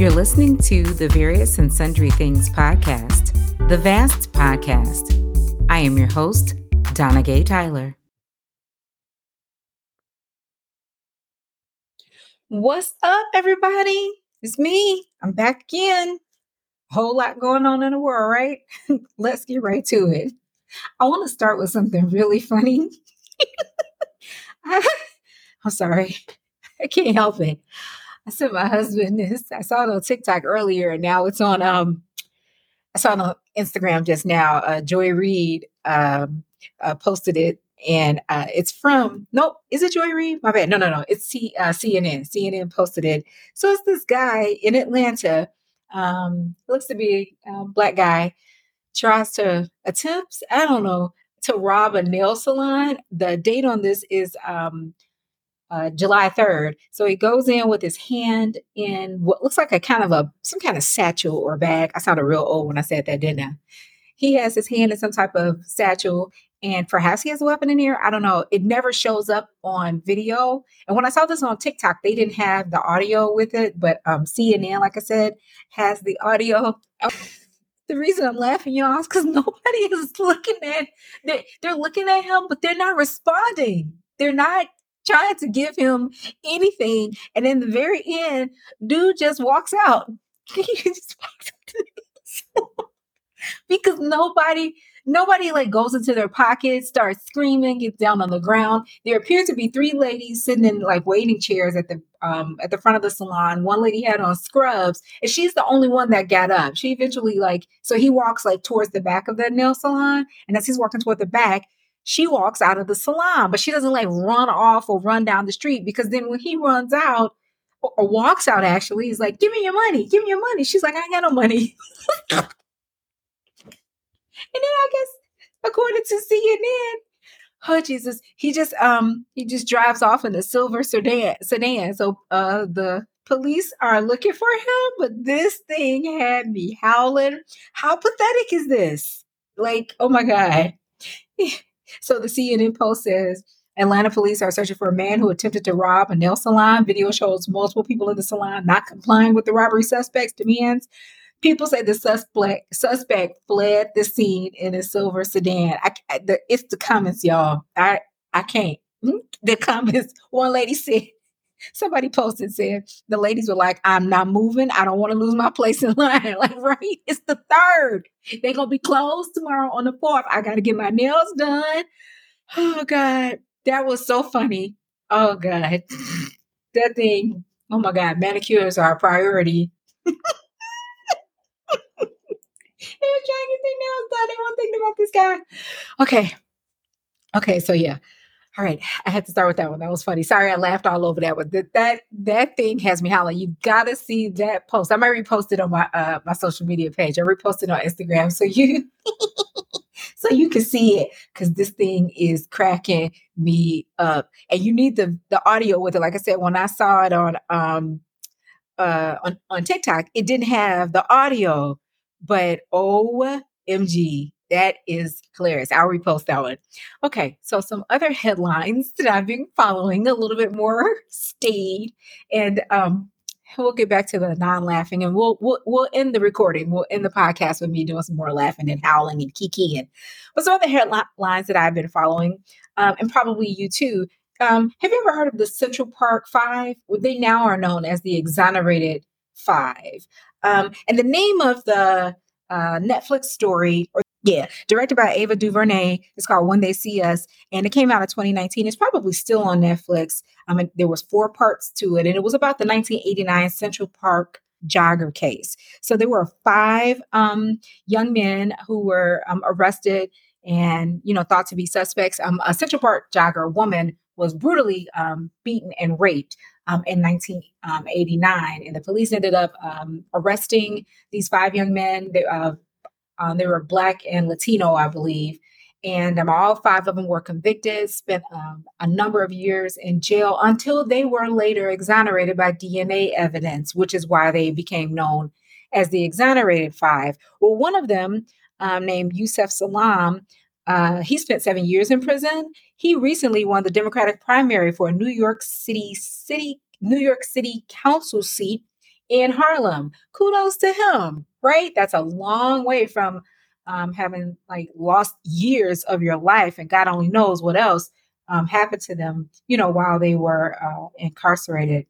You're listening to the Various and Sundry Things podcast, the VAST podcast. I am your host, Donna Gay Tyler. What's up, everybody? It's me. I'm back again. Whole lot going on in the world, right? Let's get right to it. I want to start with something really funny. I'm sorry. I can't help it. I sent my husband this. I saw it on TikTok earlier, and now it's on. Um, I saw it on Instagram just now. Uh, Joy Reid um, uh, posted it, and uh, it's from. Nope, is it Joy Reid? My bad. No, no, no. It's C, uh, CNN. CNN posted it. So it's this guy in Atlanta. Um, looks to be a black guy. Tries to attempts. I don't know to rob a nail salon. The date on this is um, uh, July 3rd. So he goes in with his hand in what looks like a kind of a some kind of satchel or bag. I sounded real old when I said that, didn't I? He has his hand in some type of satchel, and perhaps he has a weapon in here. I don't know. It never shows up on video. And when I saw this on TikTok, they didn't have the audio with it, but um, CNN, like I said, has the audio. the reason I'm laughing, y'all, is because nobody is looking at. They, they're looking at him, but they're not responding. They're not trying to give him anything. And in the very end, dude just walks out. just walks out because nobody nobody like goes into their pockets starts screaming gets down on the ground there appear to be three ladies sitting in like waiting chairs at the um at the front of the salon one lady had on scrubs and she's the only one that got up she eventually like so he walks like towards the back of the nail salon and as he's walking toward the back she walks out of the salon, but she doesn't like run off or run down the street because then when he runs out or, walks out, actually, he's like, Give me your money, give me your money. She's like, I ain't got no money. and then I guess, according to CNN, oh Jesus, he just um he just drives off in a silver sedan sedan. So uh the police are looking for him, but this thing had me howling. How pathetic is this? Like, oh my God. So the CNN Post says Atlanta police are searching for a man who attempted to rob a nail salon. Video shows multiple people in the salon not complying with the robbery suspect's demands. People say the suspect suspect fled the scene in a silver sedan. I, I, the, it's the comments, y'all. I I can't. Hmm? The comments. One lady said, somebody posted said the ladies were like, "I'm not moving. I don't want to lose my place in line." Like, right? It's the third. They're gonna be closed tomorrow on the fourth. I got to get my nails done. Oh God, that was so funny. Oh God, that thing. Oh my God, manicures are a priority. they were trying to get their nails done. They weren't about this guy. Okay. Okay, so yeah. All right, I had to start with that one. That was funny. Sorry, I laughed all over that one. That that, that thing has me howling. You gotta see that post. I might repost it on my uh, my social media page. I reposted on Instagram, so you so you can see it because this thing is cracking me up. And you need the the audio with it. Like I said, when I saw it on um uh on on TikTok, it didn't have the audio, but OMG, that is hilarious. I'll repost that one. Okay, so some other headlines that I've been following a little bit more stayed, and um, we'll get back to the non-laughing, and we'll we'll we'll end the recording. We'll end the podcast with me doing some more laughing and howling and kikiing. But some other headlines that I've been following, um, and probably you too. Um, have you ever heard of the Central Park Five? They now are known as the Exonerated Five. Um, and the name of the uh, Netflix story, or yeah, directed by Ava DuVernay. It's called When They See Us, and it came out in 2019. It's probably still on Netflix. I mean, there was four parts to it, and it was about the 1989 Central Park jogger case. So there were five um, young men who were um, arrested and you know thought to be suspects. Um, a Central Park jogger woman was brutally um, beaten and raped um, in 1989, and the police ended up um, arresting these five young men. They, uh, um, they were Black and Latino, I believe. And um, all five of them were convicted, spent um, a number of years in jail until they were later exonerated by DNA evidence, which is why they became known as the exonerated five. Well, one of them, um, named Yusef Salaam, uh, he spent seven years in prison. He recently won the Democratic primary for a New York City City New York City Council seat in Harlem. Kudos to him, right? That's a long way from um, having like lost years of your life, and God only knows what else um, happened to them, you know, while they were uh, incarcerated.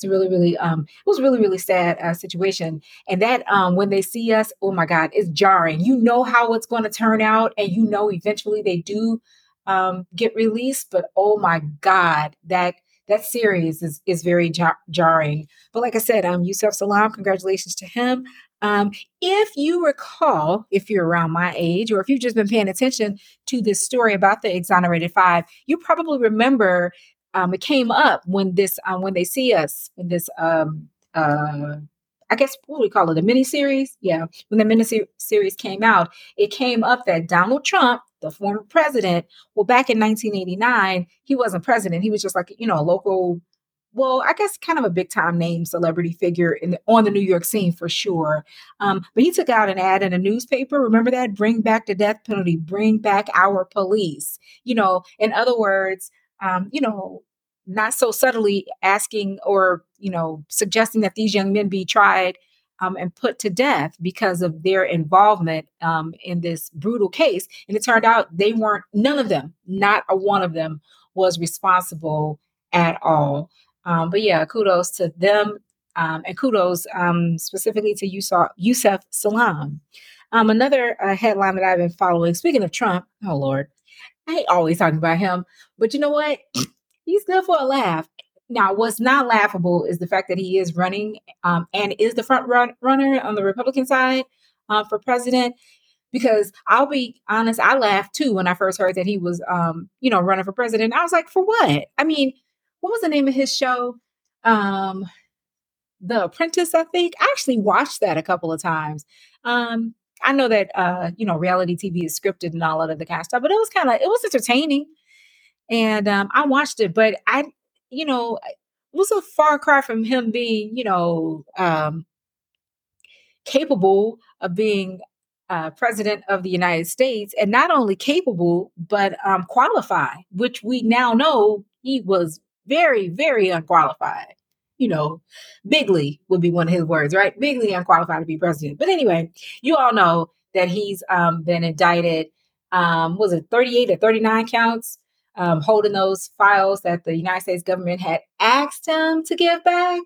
It's really, really, um, it was really, really sad uh, situation. And that um, when they see us, oh my God, it's jarring. You know how it's going to turn out, and you know eventually they do um, get released. But oh my God, that that series is is very jar- jarring. But like I said, um, Yusef Salaam congratulations to him. Um, if you recall, if you're around my age, or if you've just been paying attention to this story about the exonerated five, you probably remember um, it came up when this um, when they see us in this um, uh, I guess what we call it a mini series? Yeah, when the mini series came out, it came up that Donald Trump, the former president, well, back in 1989, he wasn't president. He was just like you know a local well, I guess kind of a big time name celebrity figure in the, on the New York scene for sure. Um, but he took out an ad in a newspaper. Remember that? Bring back the death penalty. Bring back our police. You know, in other words, um, you know, not so subtly asking or you know suggesting that these young men be tried um, and put to death because of their involvement um, in this brutal case. And it turned out they weren't. None of them, not a one of them, was responsible at all. Um, but yeah, kudos to them. Um, and kudos um, specifically to Yusuf, Yusef Salaam. Um, another uh, headline that I've been following, speaking of Trump, oh Lord, I hate always talking about him, but you know what? He's good for a laugh. Now, what's not laughable is the fact that he is running um, and is the front run- runner on the Republican side uh, for president. Because I'll be honest, I laughed too when I first heard that he was, um, you know, running for president. I was like, for what? I mean, what was the name of his show? Um, the Apprentice, I think. I actually watched that a couple of times. Um, I know that uh, you know, reality TV is scripted and all of the of stuff, but it was kind of it was entertaining. And um, I watched it, but I, you know, it was a far cry from him being, you know, um, capable of being uh, president of the United States, and not only capable but um, qualified, which we now know he was very, very unqualified. You know, bigly would be one of his words, right? Bigly unqualified to be president. But anyway, you all know that he's um, been indicted. Um, was it 38 or 39 counts? Um, holding those files that the United States government had asked him to give back,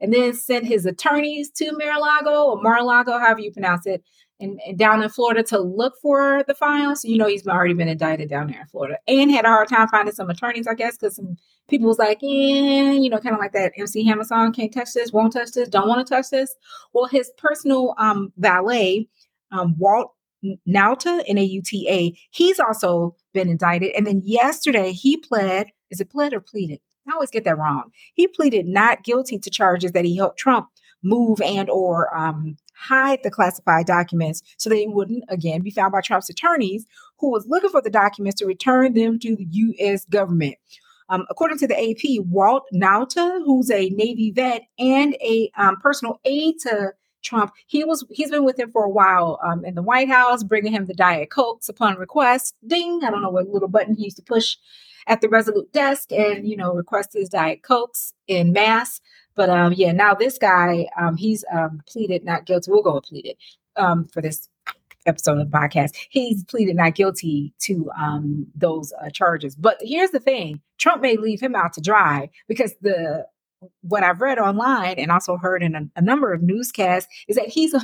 and then sent his attorneys to Mar-a-Lago or Mar-a-Lago, however you pronounce it, and, down in Florida to look for the files. You know, he's already been indicted down there in Florida and had a hard time finding some attorneys, I guess, because some people was like, yeah, you know, kind of like that MC Hammer song, can't touch this, won't touch this, don't want to touch this. Well, his personal um, valet, um, Walt Nauta, N-A-U-T-A, he's also been indicted. And then yesterday he pled, is it pled or pleaded? I always get that wrong. He pleaded not guilty to charges that he helped Trump move and or um, hide the classified documents so they wouldn't again be found by Trump's attorneys who was looking for the documents to return them to the U.S. government. Um, according to the AP, Walt Nauta, who's a Navy vet and a um, personal aide to Trump, he was he's been with him for a while um, in the White House, bringing him the Diet Cokes upon request. Ding! I don't know what little button he used to push at the Resolute desk, and you know request his Diet Cokes in mass. But um, yeah, now this guy, um, he's um, pleaded not guilty. We'll go with pleaded um, for this episode of the podcast. He's pleaded not guilty to um, those uh, charges. But here's the thing: Trump may leave him out to dry because the what I've read online and also heard in a, a number of newscasts is that he's a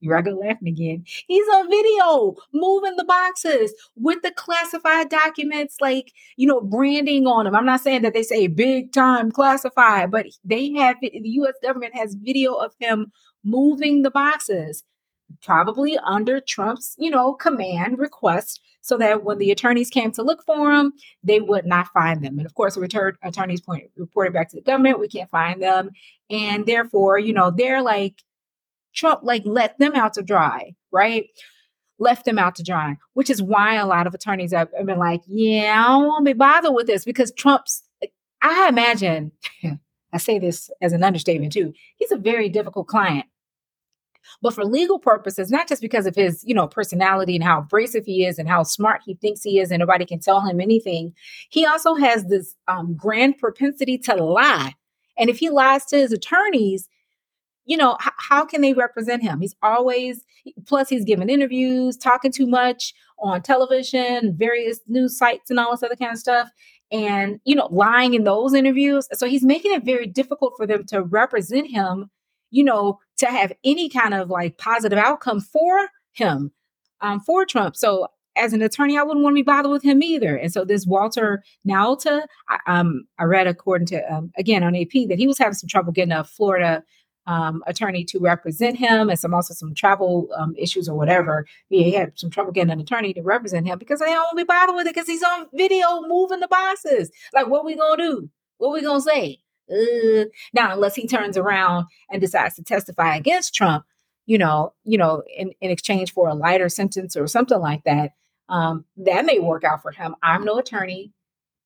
you're gonna laughing again. He's on video moving the boxes with the classified documents, like you know, branding on them. I'm not saying that they say big time classified, but they have the U.S. government has video of him moving the boxes probably under Trump's, you know, command request so that when the attorneys came to look for them, they would not find them. And of course, return attorneys point reported back to the government, we can't find them. And therefore, you know, they're like, Trump like let them out to dry, right? Left them out to dry, which is why a lot of attorneys have been like, yeah, I don't want to be bothered with this because Trump's, I imagine, I say this as an understatement too, he's a very difficult client but for legal purposes, not just because of his, you know, personality and how abrasive he is and how smart he thinks he is, and nobody can tell him anything, he also has this um, grand propensity to lie. And if he lies to his attorneys, you know, h- how can they represent him? He's always, plus, he's giving interviews, talking too much on television, various news sites, and all this other kind of stuff. And, you know, lying in those interviews. So he's making it very difficult for them to represent him, you know, to have any kind of like positive outcome for him, um, for Trump. So as an attorney, I wouldn't want to be bothered with him either. And so this Walter Nauta, I, um, I read according to um, again on AP that he was having some trouble getting a Florida um, attorney to represent him, and some also some travel um, issues or whatever. He had some trouble getting an attorney to represent him because they don't be bothered with it because he's on video moving the bosses. Like, what we gonna do? What we gonna say? Uh, now, unless he turns around and decides to testify against Trump, you know, you know, in, in exchange for a lighter sentence or something like that, um, that may work out for him. I'm no attorney.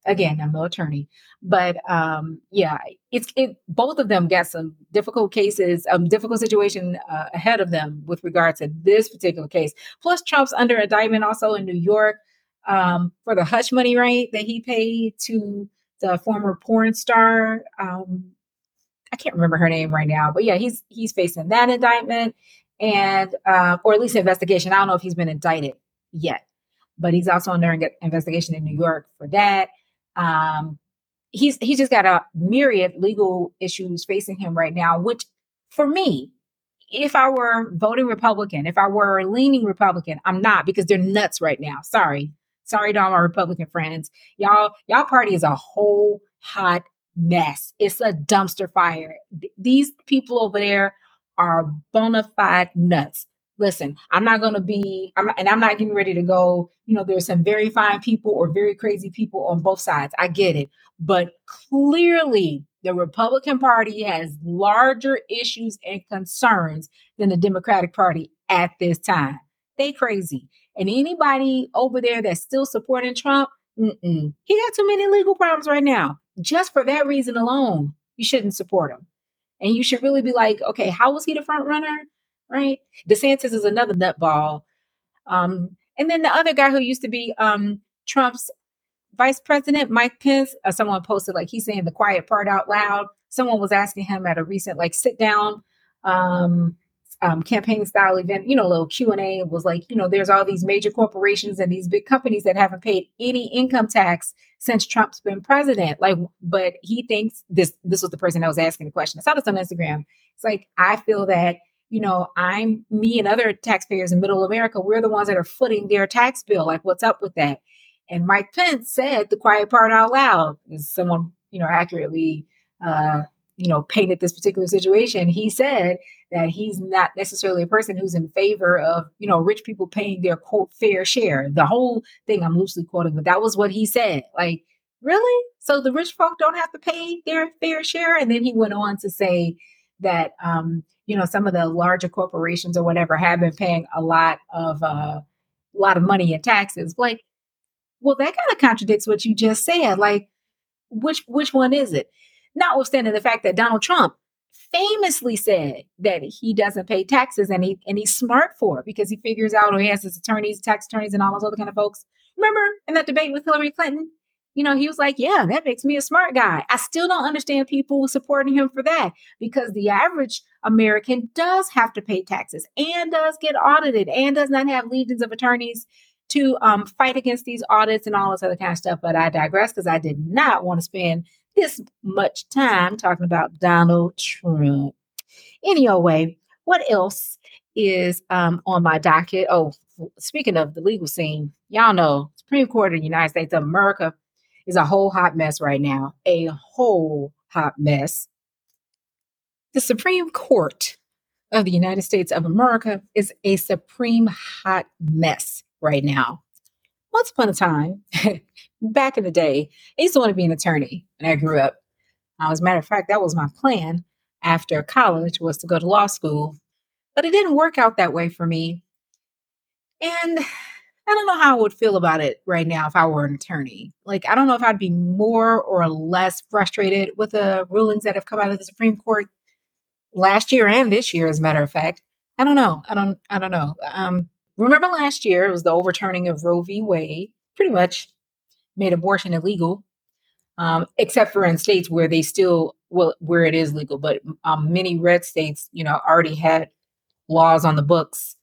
Again, I'm no attorney, but um, yeah, it's it. Both of them got some difficult cases, um, difficult situation uh, ahead of them with regard to this particular case. Plus, Trump's under indictment also in New York um, for the hush money right that he paid to the former porn star. Um, I can't remember her name right now, but yeah, he's he's facing that indictment and uh, or at least investigation. I don't know if he's been indicted yet, but he's also under investigation in New York for that. Um, he's he's just got a myriad legal issues facing him right now, which for me, if I were voting Republican, if I were leaning Republican, I'm not because they're nuts right now. Sorry. Sorry to all my Republican friends. Y'all, y'all party is a whole hot mess. It's a dumpster fire. Th- these people over there are bona fide nuts listen, I'm not going to be, I'm not, and I'm not getting ready to go. You know, there's some very fine people or very crazy people on both sides. I get it. But clearly, the Republican Party has larger issues and concerns than the Democratic Party at this time. They crazy. And anybody over there that's still supporting Trump, mm-mm, he got too many legal problems right now. Just for that reason alone, you shouldn't support him. And you should really be like, okay, how was he the front runner? Right? DeSantis is another nutball. Um, and then the other guy who used to be um, Trump's vice president, Mike Pence, uh, someone posted like he's saying the quiet part out loud. Someone was asking him at a recent like sit down um, um, campaign style event, you know, a little Q and A was like, you know, there's all these major corporations and these big companies that haven't paid any income tax since Trump's been president. Like, but he thinks this. This was the person that was asking the question. I saw this on Instagram. It's like I feel that you know, I'm me and other taxpayers in middle America, we're the ones that are footing their tax bill. Like, what's up with that? And Mike Pence said the quiet part out loud. Someone, you know, accurately uh, you know, painted this particular situation, he said that he's not necessarily a person who's in favor of, you know, rich people paying their quote fair share. The whole thing I'm loosely quoting, but that was what he said. Like, really? So the rich folk don't have to pay their fair share? And then he went on to say that um, you know, some of the larger corporations or whatever have been paying a lot of uh, a lot of money in taxes. Like, well, that kind of contradicts what you just said. Like, which which one is it? Notwithstanding the fact that Donald Trump famously said that he doesn't pay taxes and he and he's smart for it because he figures out or he has his attorneys, tax attorneys, and all those other kind of folks. Remember in that debate with Hillary Clinton? You know, he was like, yeah, that makes me a smart guy. I still don't understand people supporting him for that because the average American does have to pay taxes and does get audited and does not have legions of attorneys to um, fight against these audits and all this other kind of stuff. But I digress because I did not want to spend this much time talking about Donald Trump. Anyway, what else is um, on my docket? Oh, speaking of the legal scene, y'all know Supreme Court of the United States of America is a whole hot mess right now, a whole hot mess. The Supreme Court of the United States of America is a supreme hot mess right now. Once upon a time, back in the day, I used to want to be an attorney when I grew up. Now, as a matter of fact, that was my plan after college was to go to law school, but it didn't work out that way for me. And I don't know how I would feel about it right now if I were an attorney. Like, I don't know if I'd be more or less frustrated with the rulings that have come out of the Supreme Court last year and this year, as a matter of fact. I don't know. I don't. I don't know. Um, remember last year it was the overturning of Roe v. Wade. Pretty much made abortion illegal, um, except for in states where they still well, where it is legal, but um, many red states, you know, already had laws on the books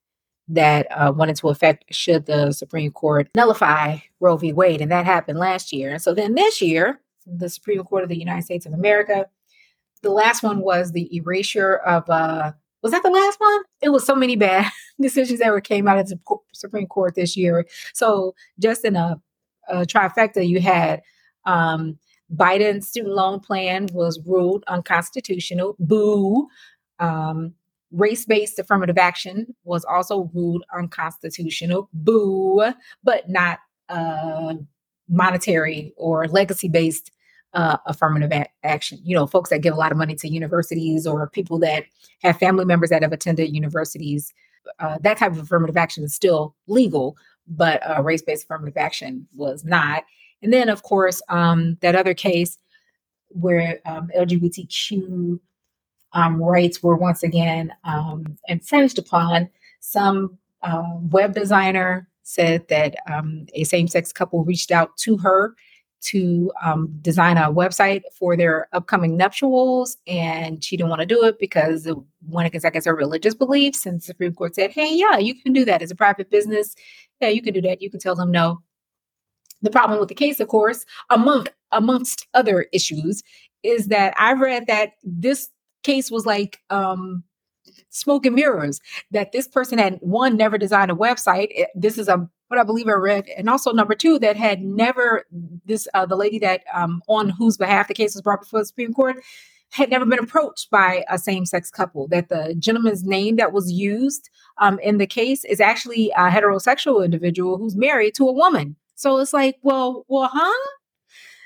that uh, went into effect should the Supreme Court nullify Roe v. Wade, and that happened last year. And so then this year, the Supreme Court of the United States of America, the last one was the erasure of. Uh, was that the last one? It was so many bad decisions that were came out of the Supreme Court this year. So just in a, a trifecta, you had um, Biden's student loan plan was ruled unconstitutional. Boo. Um, Race based affirmative action was also ruled unconstitutional. Boo. But not uh, monetary or legacy based uh, affirmative a- action. You know, folks that give a lot of money to universities or people that have family members that have attended universities. Uh, that type of affirmative action is still legal, but uh, race based affirmative action was not. And then, of course, um, that other case where um, LGBTQ um, rights were once again um, infringed upon. Some uh, web designer said that um, a same sex couple reached out to her to um, design a website for their upcoming nuptials, and she didn't want to do it because it went against, I guess, her religious beliefs. And the Supreme Court said, "Hey, yeah, you can do that as a private business. Yeah, you can do that. You can tell them no." The problem with the case, of course, among amongst other issues, is that I read that this case was like um, smoke and mirrors. That this person had one never designed a website. It, this is a what I believe I read, and also number two that had never this uh, the lady that um, on whose behalf the case was brought before the Supreme Court had never been approached by a same sex couple. That the gentleman's name that was used um, in the case is actually a heterosexual individual who's married to a woman. So it's like, well, well, huh?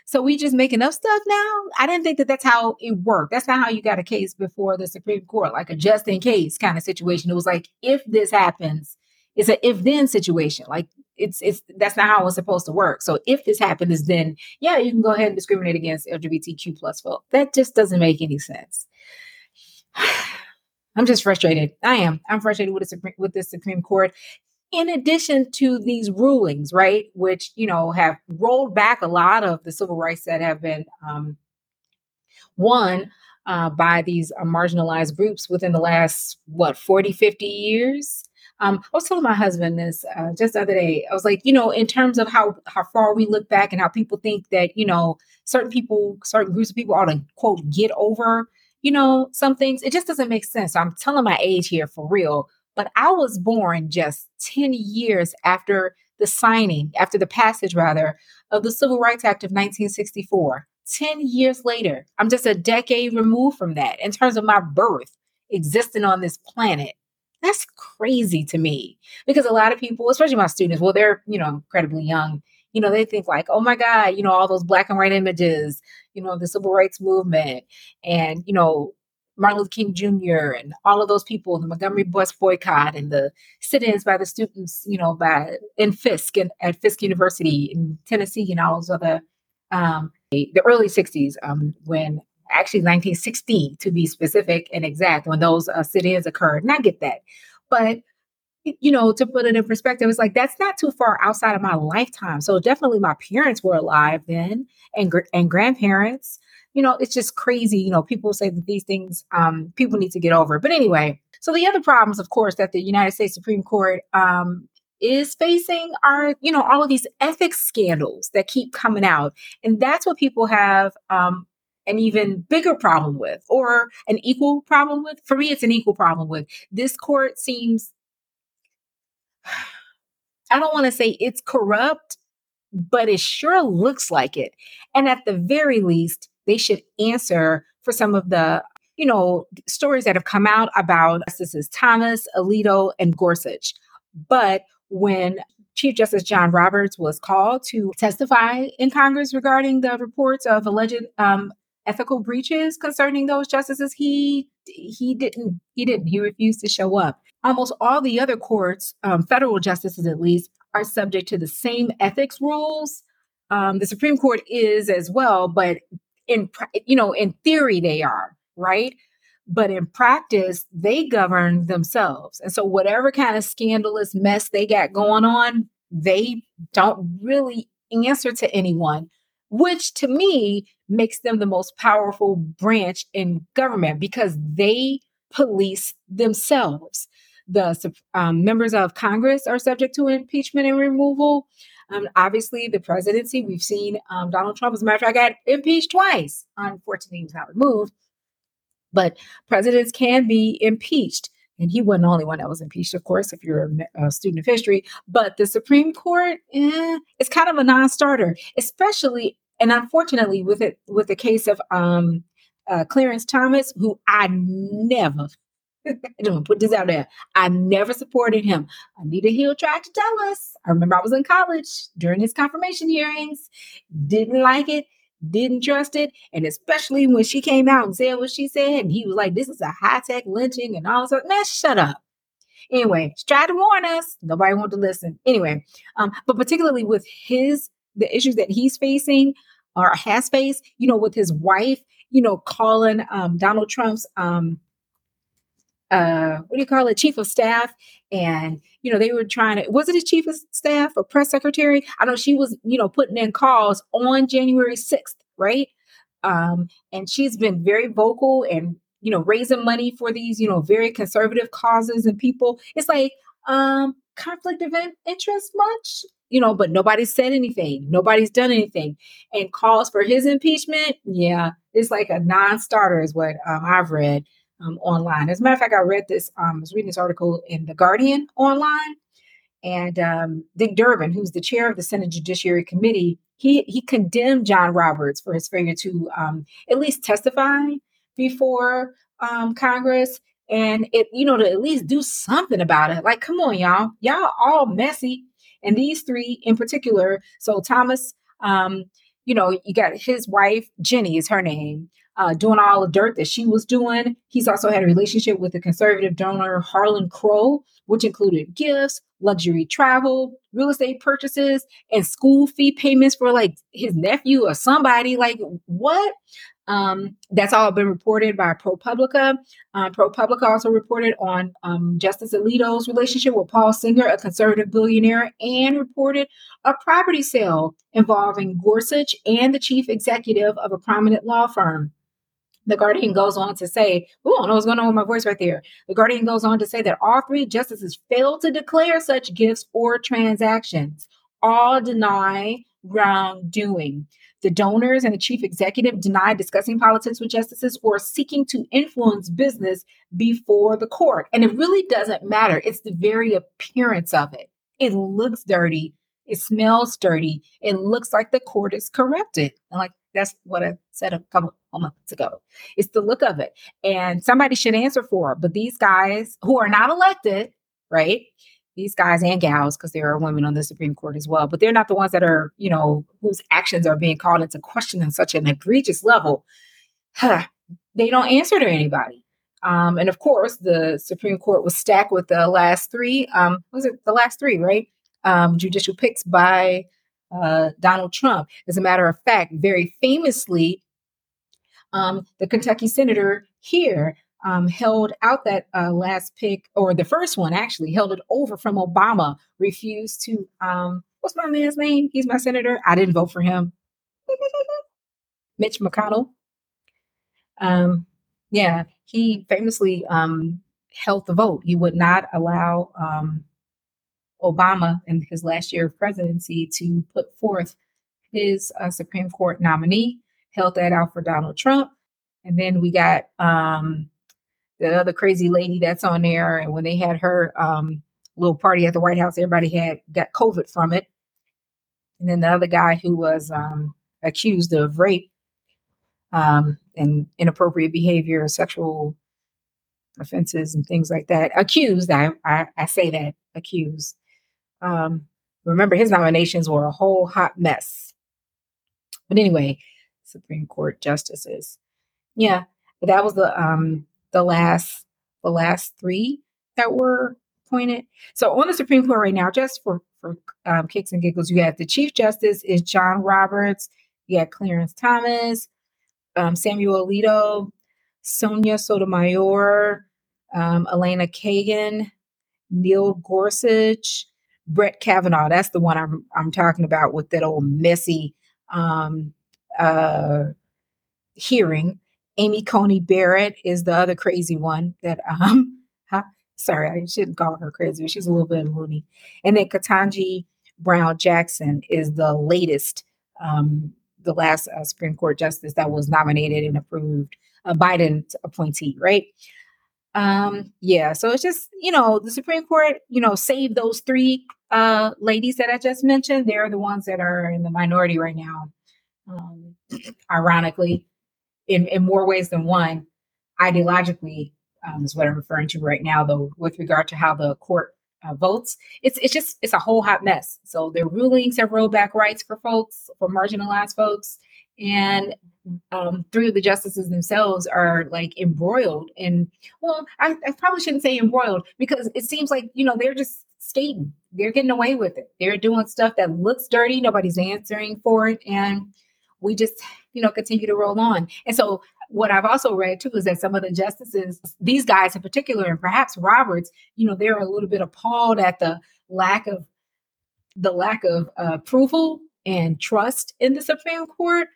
So we just making up stuff now? I didn't think that that's how it worked. That's not how you got a case before the Supreme Court, like a just in case kind of situation. It was like, if this happens, it's an if then situation. Like it's it's that's not how it was supposed to work. So if this happens, then yeah, you can go ahead and discriminate against LGBTQ plus folks. That just doesn't make any sense. I'm just frustrated. I am. I'm frustrated with the Supreme, with the Supreme Court in addition to these rulings, right, which, you know, have rolled back a lot of the civil rights that have been um, won uh, by these uh, marginalized groups within the last, what, 40, 50 years. Um, I was telling my husband this uh, just the other day. I was like, you know, in terms of how how far we look back and how people think that you know certain people, certain groups of people ought to quote get over, you know, some things. It just doesn't make sense. So I'm telling my age here for real. But I was born just 10 years after the signing, after the passage rather, of the Civil Rights Act of 1964. 10 years later, I'm just a decade removed from that in terms of my birth existing on this planet. That's crazy to me because a lot of people, especially my students, well, they're, you know, incredibly young, you know, they think like, oh my God, you know, all those black and white images, you know, the civil rights movement and, you know, Martin Luther King Jr. and all of those people, the Montgomery bus boycott and the sit-ins by the students, you know, by in Fisk and at Fisk University in Tennessee and all those other um, the early 60s um, when actually 1960 to be specific and exact when those uh, sit-ins occurred. And I get that. But you know, to put it in perspective, it's like that's not too far outside of my lifetime. So definitely my parents were alive then and and grandparents you know, it's just crazy. You know, people say that these things um, people need to get over. But anyway, so the other problems, of course, that the United States Supreme Court um, is facing are, you know, all of these ethics scandals that keep coming out. And that's what people have um, an even bigger problem with, or an equal problem with. For me, it's an equal problem with. This court seems, I don't want to say it's corrupt, but it sure looks like it. And at the very least, they should answer for some of the you know stories that have come out about justices thomas alito and gorsuch. But when chief justice john roberts was called to testify in congress regarding the reports of alleged um, ethical breaches concerning those justices he he didn't he didn't he refused to show up. Almost all the other courts um, federal justices at least are subject to the same ethics rules. Um, the supreme court is as well but in you know in theory they are right but in practice they govern themselves and so whatever kind of scandalous mess they got going on they don't really answer to anyone which to me makes them the most powerful branch in government because they police themselves. The um, members of Congress are subject to impeachment and removal. Um, obviously, the presidency, we've seen um, Donald Trump, as a matter of fact, got impeached twice. Unfortunately, he was not removed. But presidents can be impeached. And he wasn't the only one that was impeached, of course, if you're a, a student of history. But the Supreme Court, eh, it's kind of a non-starter, especially and unfortunately with it with the case of um, uh, Clarence Thomas, who I never To put this out there. I never supported him. Anita Hill tried to tell us. I remember I was in college during his confirmation hearings. Didn't like it. Didn't trust it. And especially when she came out and said what she said, and he was like, this is a high tech lynching and all that. Man, shut up. Anyway, she tried to warn us. Nobody wanted to listen. Anyway, um, but particularly with his the issues that he's facing or has faced, you know, with his wife, you know, calling um, Donald Trump's um, uh, what do you call it, chief of staff, and you know they were trying to. Was it a chief of staff or press secretary? I know she was, you know, putting in calls on January sixth, right? Um, and she's been very vocal and you know raising money for these, you know, very conservative causes and people. It's like um conflict of interest much you know, but nobody said anything. Nobody's done anything. And calls for his impeachment, yeah, it's like a non starter, is what um, I've read um, online. As a matter of fact, I read this, um, I was reading this article in The Guardian online. And um, Dick Durbin, who's the chair of the Senate Judiciary Committee, he, he condemned John Roberts for his failure to um, at least testify before um, Congress and it, you know, to at least do something about it. Like, come on, y'all. Y'all all messy. And these three in particular, so Thomas, um, you know, you got his wife, Ginni is her name uh, doing all the dirt that she was doing. He's also had a relationship with the conservative donor Harlan Crow, which included gifts, luxury travel, real estate purchases, and school fee payments for like his nephew or somebody. Like, what? Um, that's all been reported by ProPublica. Uh, ProPublica also reported on um, Justice Alito's relationship with Paul Singer, a conservative billionaire, and reported a property sale involving Gorsuch and the chief executive of a prominent law firm. The Guardian goes on to say, oh, I don't know what's going on with my voice right there. The Guardian goes on to say that all three justices failed to declare such gifts or transactions. All deny wrongdoing. The donors and the chief executive deny discussing politics with justices or seeking to influence business before the court. And it really doesn't matter. It's the very appearance of it. It looks dirty. It smells dirty. It looks like the court is corrupted. And like that's what I said a couple of months ago. It's the look of it. And somebody should answer for it. But these guys who are not elected, right? These guys and gals, because there are women on the Supreme Court as well, but they're not the ones that are, you know, whose actions are being called into question on such an egregious level. Huh, they don't answer to anybody. Um, and of course, the Supreme Court was stacked with the last three. Um, was it the last three, right? Um, judicial picks by uh, Donald Trump. As a matter of fact, very famously, um, the Kentucky senator here um, held out that uh, last pick, or the first one actually, held it over from Obama, refused to, um, what's my man's name? He's my senator. I didn't vote for him. Mitch McConnell. Um, yeah, he famously um, held the vote. He would not allow um, Obama in his last year of presidency to put forth his uh, Supreme Court nominee, held that out for Donald Trump. And then we got um, the other crazy lady that's on there. And when they had her um, little party at the White House, everybody had got COVID from it. And then the other guy who was um, accused of rape um, and inappropriate behavior, sexual offenses, and things like that. Accused, I, I, I say that accused. Um, remember, his nominations were a whole hot mess. But anyway, Supreme Court justices. Yeah, that was the um the last the last three that were appointed. So on the Supreme Court right now, just for for um, kicks and giggles, you have the Chief Justice is John Roberts. You have Clarence Thomas, um, Samuel Alito, Sonia Sotomayor, um, Elena Kagan, Neil Gorsuch, Brett Kavanaugh. That's the one I'm I'm talking about with that old messy um, uh, hearing. Amy Coney Barrett is the other crazy one that um sorry, I shouldn't call her crazy, she's a little bit loony. And then Ketanji Brown Jackson is the latest, um, the last uh, Supreme Court justice that was nominated and approved, a Biden appointee, right? Um, yeah, so it's just, you know, the Supreme Court, you know, save those three uh ladies that I just mentioned. They're the ones that are in the minority right now. Um, ironically, in, in more ways than one, ideologically, um, is what I'm referring to right now, though, with regard to how the court uh, votes. It's it's just it's a whole hot mess. So their rulings have rolled back rights for folks, for marginalized folks, and um, three of the justices themselves are like embroiled. And well, I, I probably shouldn't say embroiled because it seems like you know they're just skating. They're getting away with it. They're doing stuff that looks dirty. Nobody's answering for it, and we just you know continue to roll on. And so what I've also read too is that some of the justices, these guys in particular, and perhaps Roberts, you know, they're a little bit appalled at the lack of the lack of uh, approval and trust in the Supreme Court.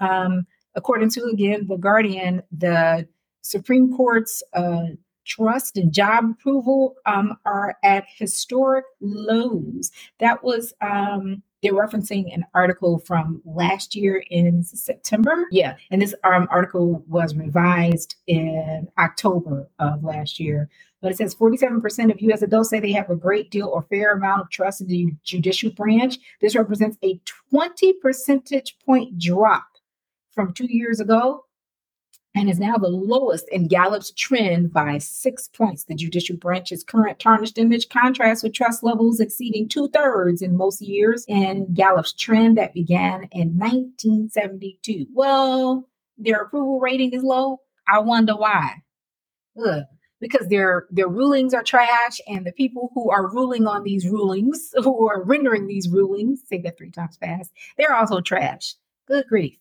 Um, according to again the Guardian, the Supreme Court's uh, trust and job approval um, are at historic lows. That was um, they're referencing an article from last year in September. Yeah, and this um, article was revised in October of last year. But it says 47% of U.S. adults say they have a great deal or fair amount of trust in the judicial branch. This represents a 20 percentage point drop from two years ago and is now the lowest in Gallup's trend by six points. The judicial branch's current tarnished image contrasts with trust levels exceeding two thirds in most years in Gallup's trend that began in 1972. Well, their approval rating is low. I wonder why. Ugh. Because their their rulings are trash, and the people who are ruling on these rulings, who are rendering these rulings, say that three times fast, they're also trash. Good grief.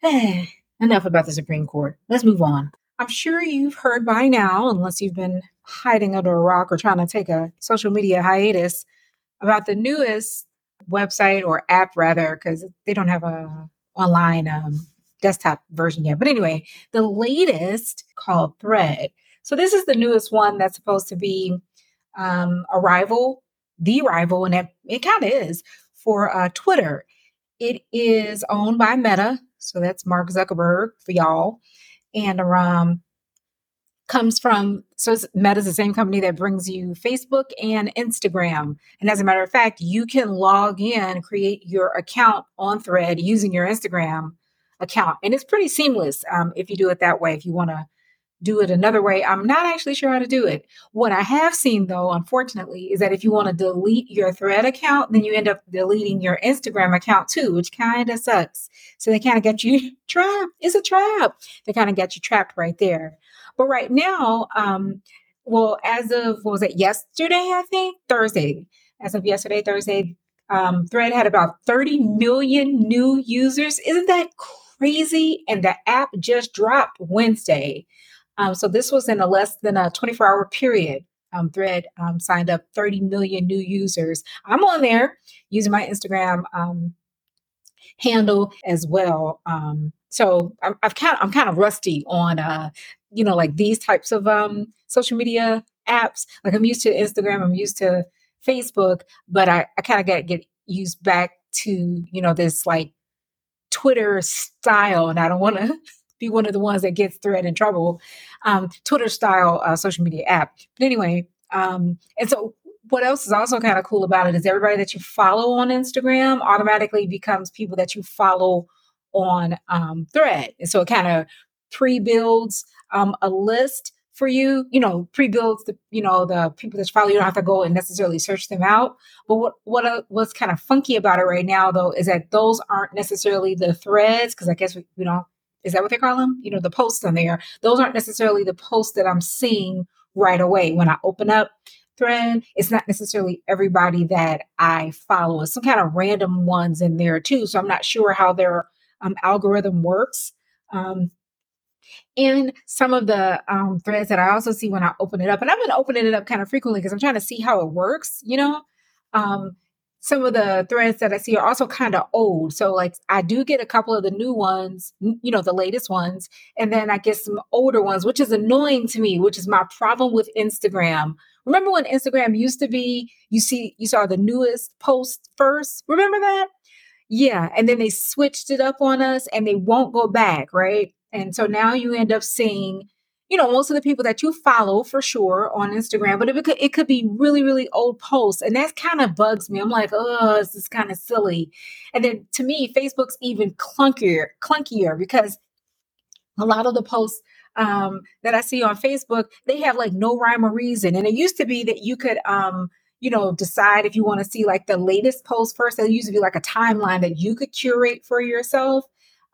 Enough about the Supreme Court. Let's move on. I'm sure you've heard by now, unless you've been hiding under a rock or trying to take a social media hiatus, about the newest website or app, rather, because they don't have a online um, desktop version yet. But anyway, the latest called Thread. So this is the newest one that's supposed to be um, a rival, the rival, and it, it kind of is for uh, Twitter. It is owned by Meta, so that's Mark Zuckerberg for y'all. And um, comes from, so Meta is the same company that brings you Facebook and Instagram. And as a matter of fact, you can log in, create your account on Thread using your Instagram account. And it's pretty seamless um, if you do it that way, if you want to do it another way. I'm not actually sure how to do it. What I have seen though, unfortunately, is that if you want to delete your thread account, then you end up deleting your Instagram account too, which kind of sucks. So they kind of get you trapped. It's a trap. They kind of get you trapped right there. But right now, um, well, as of what was it yesterday, I think? Thursday. As of yesterday, Thursday, um, Thread had about 30 million new users. Isn't that crazy? And the app just dropped Wednesday. Um, so this was in a less than a 24 hour period. Um, Thread um, signed up 30 million new users. I'm on there using my Instagram um, handle as well. Um, so I'm, I've kind of, I'm kind of rusty on, uh, you know, like these types of um, social media apps. Like I'm used to Instagram, I'm used to Facebook, but I, I kind of got get used back to, you know, this like Twitter style, and I don't want to be one of the ones that gets thread in trouble. Um, Twitter style uh, social media app. But anyway, um, and so what else is also kind of cool about it is everybody that you follow on Instagram automatically becomes people that you follow on um, Thread, and so it kind of pre-builds um, a list for you. You know, pre-builds the you know the people that follow. You don't have to go and necessarily search them out. But what what uh, what's kind of funky about it right now though is that those aren't necessarily the threads because I guess we, we don't is that what they call them? You know, the posts on there. Those aren't necessarily the posts that I'm seeing right away. When I open up thread, it's not necessarily everybody that I follow. It's some kind of random ones in there too. So I'm not sure how their um, algorithm works. Um, and some of the um, threads that I also see when I open it up, and I've been opening it up kind of frequently because I'm trying to see how it works, you know. Um, some of the threads that I see are also kind of old. So like I do get a couple of the new ones, you know, the latest ones, and then I get some older ones, which is annoying to me, which is my problem with Instagram. Remember when Instagram used to be you see you saw the newest post first? Remember that? Yeah, and then they switched it up on us and they won't go back, right? And so now you end up seeing you know, most of the people that you follow for sure on Instagram, but it could, it could be really, really old posts. And that kind of bugs me. I'm like, oh, this is kind of silly. And then to me, Facebook's even clunkier, clunkier because a lot of the posts um, that I see on Facebook, they have like no rhyme or reason. And it used to be that you could, um, you know, decide if you want to see like the latest post first. There used to be like a timeline that you could curate for yourself.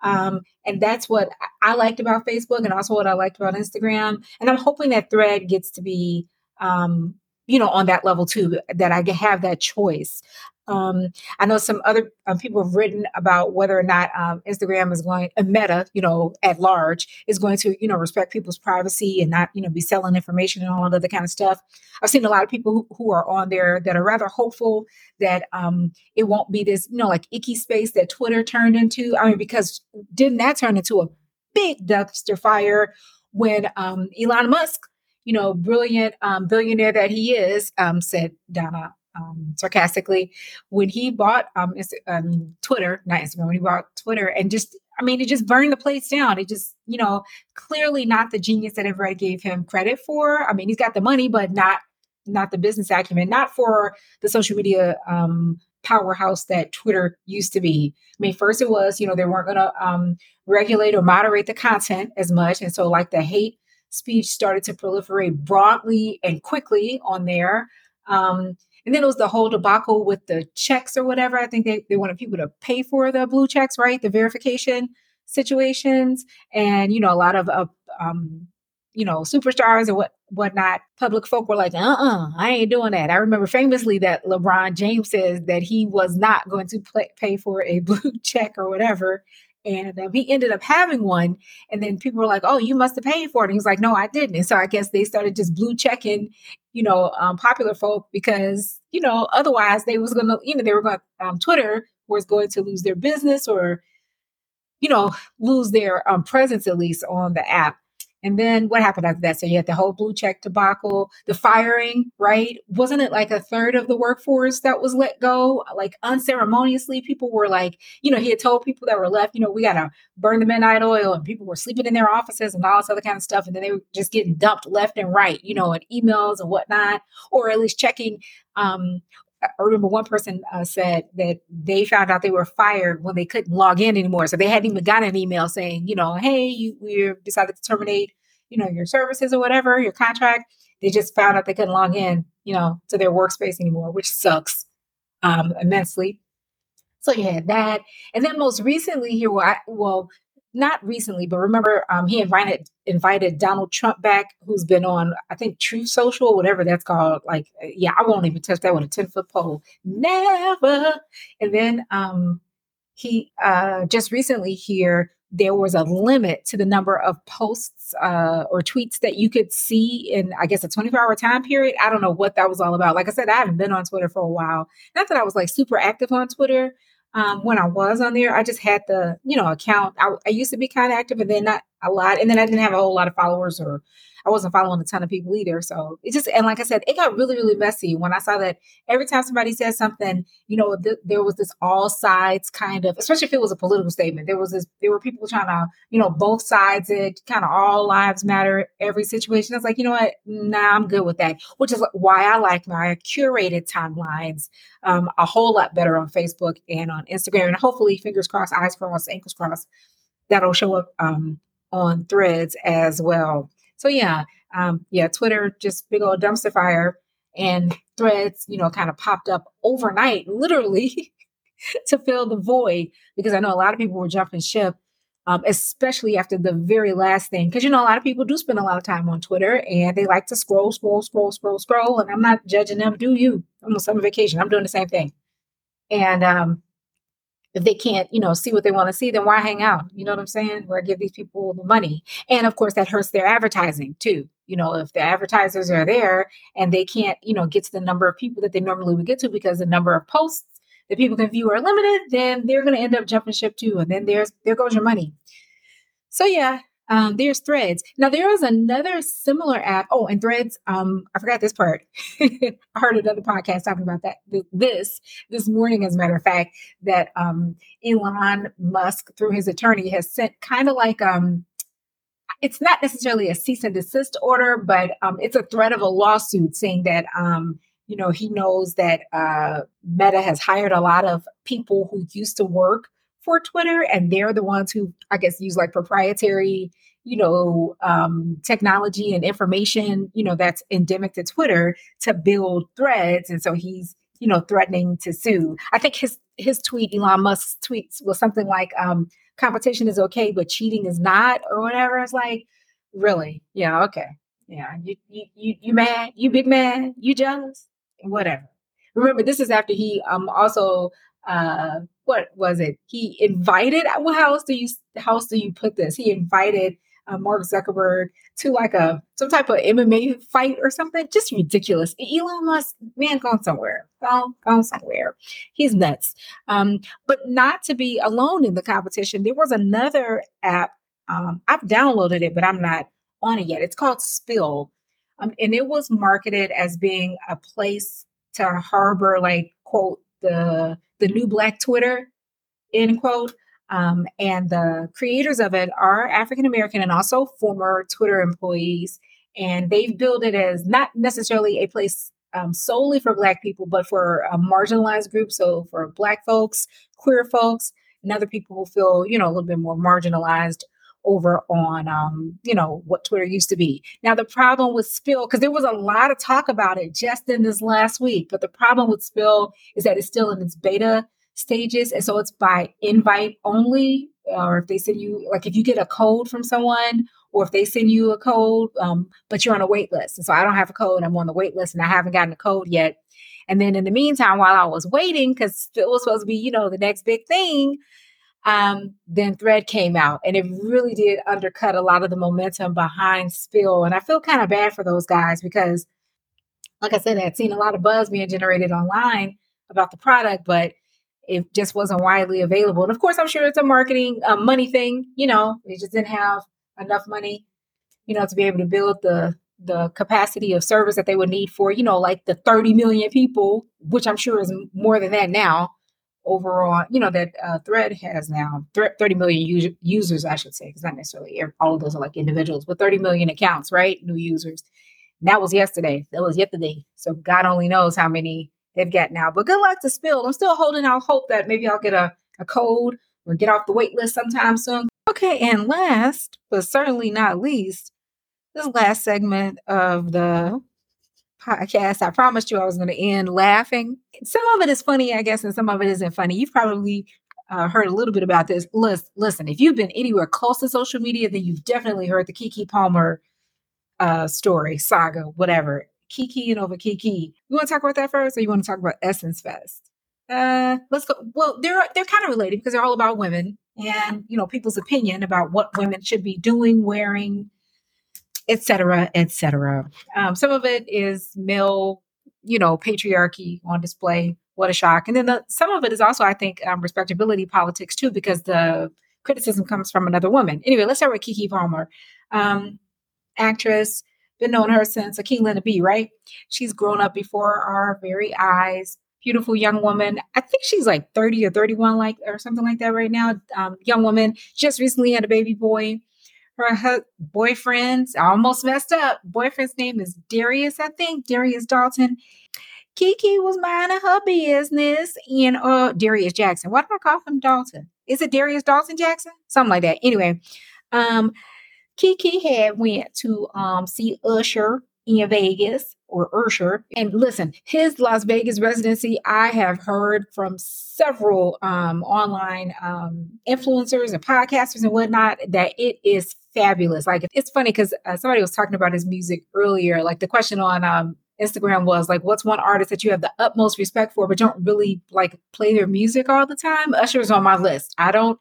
Um, and that's what I liked about Facebook and also what I liked about Instagram. And I'm hoping that thread gets to be, um, you know, on that level too, that I have that choice. Um, I know some other um, people have written about whether or not um, Instagram is going, uh, Meta, you know, at large, is going to, you know, respect people's privacy and not, you know, be selling information and all that kind of stuff. I've seen a lot of people who, who are on there that are rather hopeful that um, it won't be this, you know, like icky space that Twitter turned into. I mean, because didn't that turn into a big dumpster fire when um, Elon Musk, you know, brilliant um, billionaire that he is, um, said, Donna, um, sarcastically when he bought um, um, Twitter, not Instagram, when he bought Twitter, and just I mean, it just burned the place down. It just, you know, clearly not the genius that everybody gave him credit for. I mean, he's got the money, but not not the business acumen, not for the social media um, powerhouse that Twitter used to be. I mean, first it was, you know, they weren't going to um, regulate or moderate the content as much, and so like the hate speech started to proliferate broadly and quickly on there. Um, and then it was the whole debacle with the checks or whatever. I think they, they wanted people to pay for the blue checks, right? The verification situations. And, you know, a lot of, uh, um, you know, superstars and what whatnot, public folk were like, uh-uh, I ain't doing that. I remember famously that LeBron James says that he was not going to pay for a blue check or whatever. And um, he ended up having one. And then people were like, oh, you must have paid for it. And he was like, no, I didn't. And so I guess they started just blue checking, you know, um, popular folk because, you know, otherwise they was going to, you know, they were going to, um, Twitter was going to lose their business or, you know, lose their um, presence at least on the app. And then what happened after that? So you had the whole blue check debacle, the firing, right? Wasn't it like a third of the workforce that was let go? Like unceremoniously, people were like, you know, he had told people that were left, you know, we got to burn the midnight oil and people were sleeping in their offices and all this other kind of stuff. And then they were just getting dumped left and right, you know, and emails and whatnot, or at least checking um, I remember one person uh, said that they found out they were fired when they couldn't log in anymore. So they hadn't even gotten an email saying, you know, hey, you we decided to terminate, you know, your services or whatever, your contract. They just found out they couldn't log in, you know, to their workspace anymore, which sucks um, immensely. So you had that, and then most recently here, well, I, well, not recently, but remember, um, he invited invited Donald Trump back, who's been on, I think, Truth Social, whatever that's called. Like, uh, yeah, I won't even touch that with a ten foot pole, never. And then um, he uh, just recently here there was a limit to the number of posts uh, or tweets that you could see in, I guess, a 24 hour time period. I don't know what that was all about. Like I said, I haven't been on Twitter for a while. Not that I was like super active on Twitter, um, when I was on there, I just had the, you know, account. I, I used to be kind of active and then not a lot. And then I didn't have a whole lot of followers or I wasn't following a ton of people either. So it just, and like I said, it got really, really messy when I saw that every time somebody said something, you know, th- there was this all sides kind of, especially if it was a political statement, there was this, there were people trying to, you know, both sides it, kind of all lives matter, every situation. I was like, you know what? Nah, I'm good with that, which is why I like my curated timelines um, a whole lot better on Facebook and on Instagram. And hopefully, fingers crossed, eyes crossed, ankles crossed, that'll show up um, on threads as well. So yeah, um, yeah, Twitter just big old dumpster fire, and threads, you know, kind of popped up overnight, literally, to fill the void because I know a lot of people were jumping ship. Um, especially after the very last thing, because you know a lot of people do spend a lot of time on Twitter and they like to scroll, scroll, scroll, scroll, scroll. And I'm not judging them. Do you? I'm on summer vacation. I'm doing the same thing. And um, if they can't, you know, see what they want to see, then why hang out? You know what I'm saying? Where I give these people the money. And of course, that hurts their advertising too. You know, if the advertisers are there and they can't, you know, get to the number of people that they normally would get to because the number of posts that people can view are limited, then they're going to end up jumping ship too. And then there's there goes your money. So yeah, um, there's Threads. Now there is another similar app. Oh, and Threads. Um, I forgot this part. I heard another podcast talking about that. This this morning, as a matter of fact, that um, Elon Musk, through his attorney, has sent kind of like um, it's not necessarily a cease and desist order, but um, it's a threat of a lawsuit saying that um, you know he knows that uh, Meta has hired a lot of people who used to work for Twitter, and they're the ones who, I guess, use like proprietary, you know, um, technology and information, you know, that's endemic to Twitter to build threads. And so he's, you know, threatening to sue. I think his his tweet, Elon Musk's tweets, was something like, um, "Competition is okay, but cheating is not," or whatever. It's like, really, yeah, okay, yeah, you you you, you mad, you big man? you jealous, whatever. Remember, this is after he um also uh what was it? He invited. How else do you how else do you put this? He invited uh, Mark Zuckerberg to like a some type of MMA fight or something. Just ridiculous. Elon Musk, man, gone somewhere. Gone, gone somewhere. He's nuts. Um, but not to be alone in the competition. There was another app. Um, I've downloaded it, but I'm not on it yet. It's called Spill, um, and it was marketed as being a place to harbor like quote the the new black Twitter, end quote. Um, and the creators of it are African American and also former Twitter employees. And they've built it as not necessarily a place um, solely for Black people, but for a marginalized group. So for Black folks, queer folks, and other people who feel, you know, a little bit more marginalized over on um, you know what Twitter used to be. Now the problem with Spill, because there was a lot of talk about it just in this last week, but the problem with Spill is that it's still in its beta stages, and so it's by invite only. Or if they send you, like if you get a code from someone, or if they send you a code, um, but you're on a wait list. And so I don't have a code, I'm on the wait list, and I haven't gotten a code yet. And then in the meantime, while I was waiting, because it was supposed to be, you know, the next big thing, um, then Thread came out and it really did undercut a lot of the momentum behind Spill. And I feel kind of bad for those guys because, like I said, I'd seen a lot of buzz being generated online about the product, but it just wasn't widely available. And of course, I'm sure it's a marketing money thing. You know, they just didn't have enough money, you know, to be able to build the the capacity of service that they would need for, you know, like the 30 million people, which I'm sure is more than that now overall, you know, that uh, Thread has now 30 million users, I should say, because not necessarily all of those are like individuals, but 30 million accounts, right? New users. And that was yesterday. That was yesterday. So God only knows how many they've got now. But good luck to Spill. I'm still holding out hope that maybe I'll get a, a code or get off the wait list sometime soon. Okay, and last, but certainly not least, this last segment of the podcast. I promised you I was going to end laughing. Some of it is funny, I guess, and some of it isn't funny. You've probably uh, heard a little bit about this. Listen, if you've been anywhere close to social media, then you've definitely heard the Keke Palmer uh, story, saga, whatever. Keke and over Keke. You want to talk about that first, or you want to talk about Essence Fest? Uh, let's go. Well, they're they're kind of related because they're all about women and you know people's opinion about what women should be doing, wearing, etc., etc. Um, some of it is male, you know, patriarchy on display. What a shock! And then the, some of it is also, I think, um, respectability politics too, because the criticism comes from another woman. Anyway, let's start with Keke Palmer, um, actress. Been known her since Akeelah B, right? She's grown up before our very eyes. Beautiful young woman. I think she's like 30 or 31, like or something like that right now. Um, young woman just recently had a baby boy her, boyfriend's almost messed up. Boyfriend's name is Darius, I think. Darius Dalton. Keke was minding her business and uh Darius Jackson. Why do I call him Dalton? Is it Darius Dalton Jackson? Something like that. Anyway, um Keke had went to um see Usher in Vegas or Usher. And listen, his Las Vegas residency, I have heard from several um, online um, influencers and podcasters and whatnot that it is fabulous. Like it's funny because uh, somebody was talking about his music earlier. Like the question on um, Instagram was like, "What's one artist that you have the utmost respect for, but don't really like play their music all the time?" Usher's on my list. I don't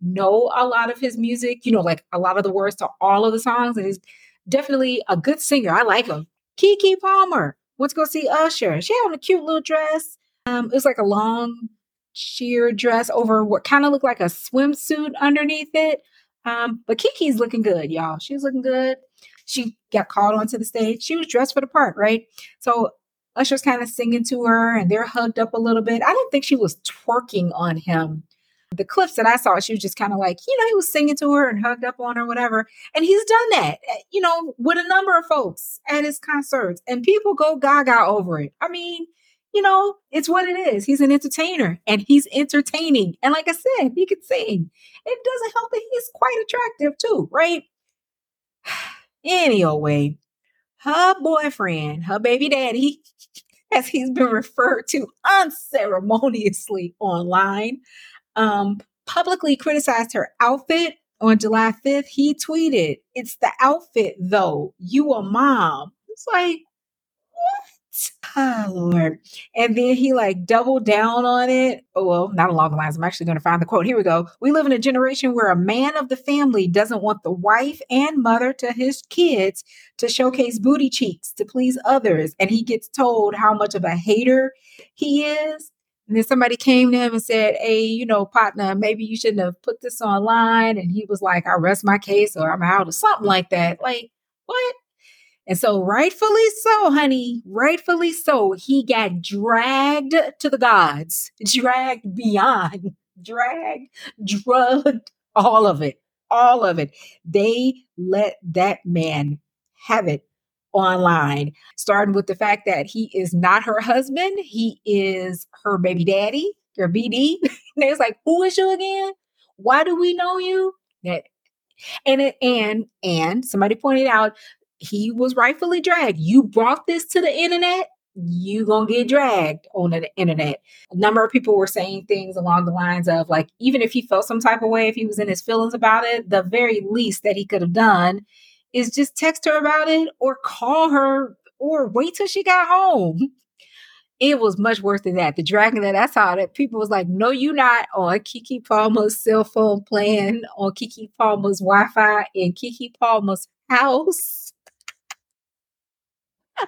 know a lot of his music. You know, like a lot of the words to all of the songs, and he's definitely a good singer. I like him. Keke Palmer went to go see Usher. She had on a cute little dress. Um, it was like a long sheer dress over what kind of looked like a swimsuit underneath it. Um, but Keke's looking good, y'all. She's looking good. She got called onto the stage. She was dressed for the part, right? So Usher's kind of singing to her and they're hugged up a little bit. I don't think she was twerking on him. The clips that I saw, she was just kind of like, you know, he was singing to her and hugged up on her, whatever. And he's done that, eh, you know, with a number of folks at his concerts, and people go gaga over it. I mean, you know, it's what it is. He's an entertainer and he's entertaining. And like I said, he can sing. It doesn't help that he's quite attractive too, right? Anyway, her boyfriend, her baby daddy, as he's been referred to unceremoniously online, um, publicly criticized her outfit on July 5th. He tweeted, It's the outfit though. You a mom. It's like, Ah, Lord. And then he like doubled down on it. Oh, well, not along the lines. I'm actually going to find the quote. Here we go. We live in a generation where a man of the family doesn't want the wife and mother to his kids to showcase booty cheeks to please others. And he gets told how much of a hater he is. And then somebody came to him and said, Hey, you know, partner, maybe you shouldn't have put this online. And he was like, I rest my case or I'm out or something like that. Like, what? And so, rightfully so, honey, rightfully so, he got dragged to the gods, dragged beyond, dragged, drugged, all of it, all of it. They let that man have it online, starting with the fact that he is not her husband, he is her baby daddy, her BD. and it's like, who is you again? Why do we know you? That and it, and and somebody pointed out he was rightfully dragged. You brought this to the internet, you gonna get dragged on the internet. A number of people were saying things along the lines of like, even if he felt some type of way, if he was in his feelings about it, the very least that he could have done is just text her about it or call her or wait till she got home. It was much worse than that. The dragging that I saw that people was like, no, you not on Keke Palmer's cell phone plan on Keke Palmer's Wi-Fi in Keke Palmer's house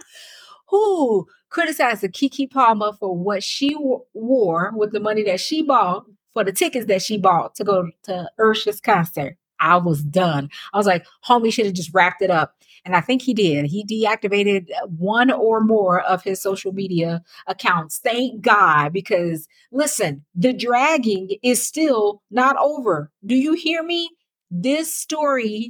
who criticized Keke Palmer for what she w- wore with the money that she bought for the tickets that she bought to go to Usher's concert. I was done. I was like, homie should have just wrapped it up. And I think he did. He deactivated uh, one or more of his social media accounts. Thank God, because listen, the dragging is still not over. Do you hear me? This story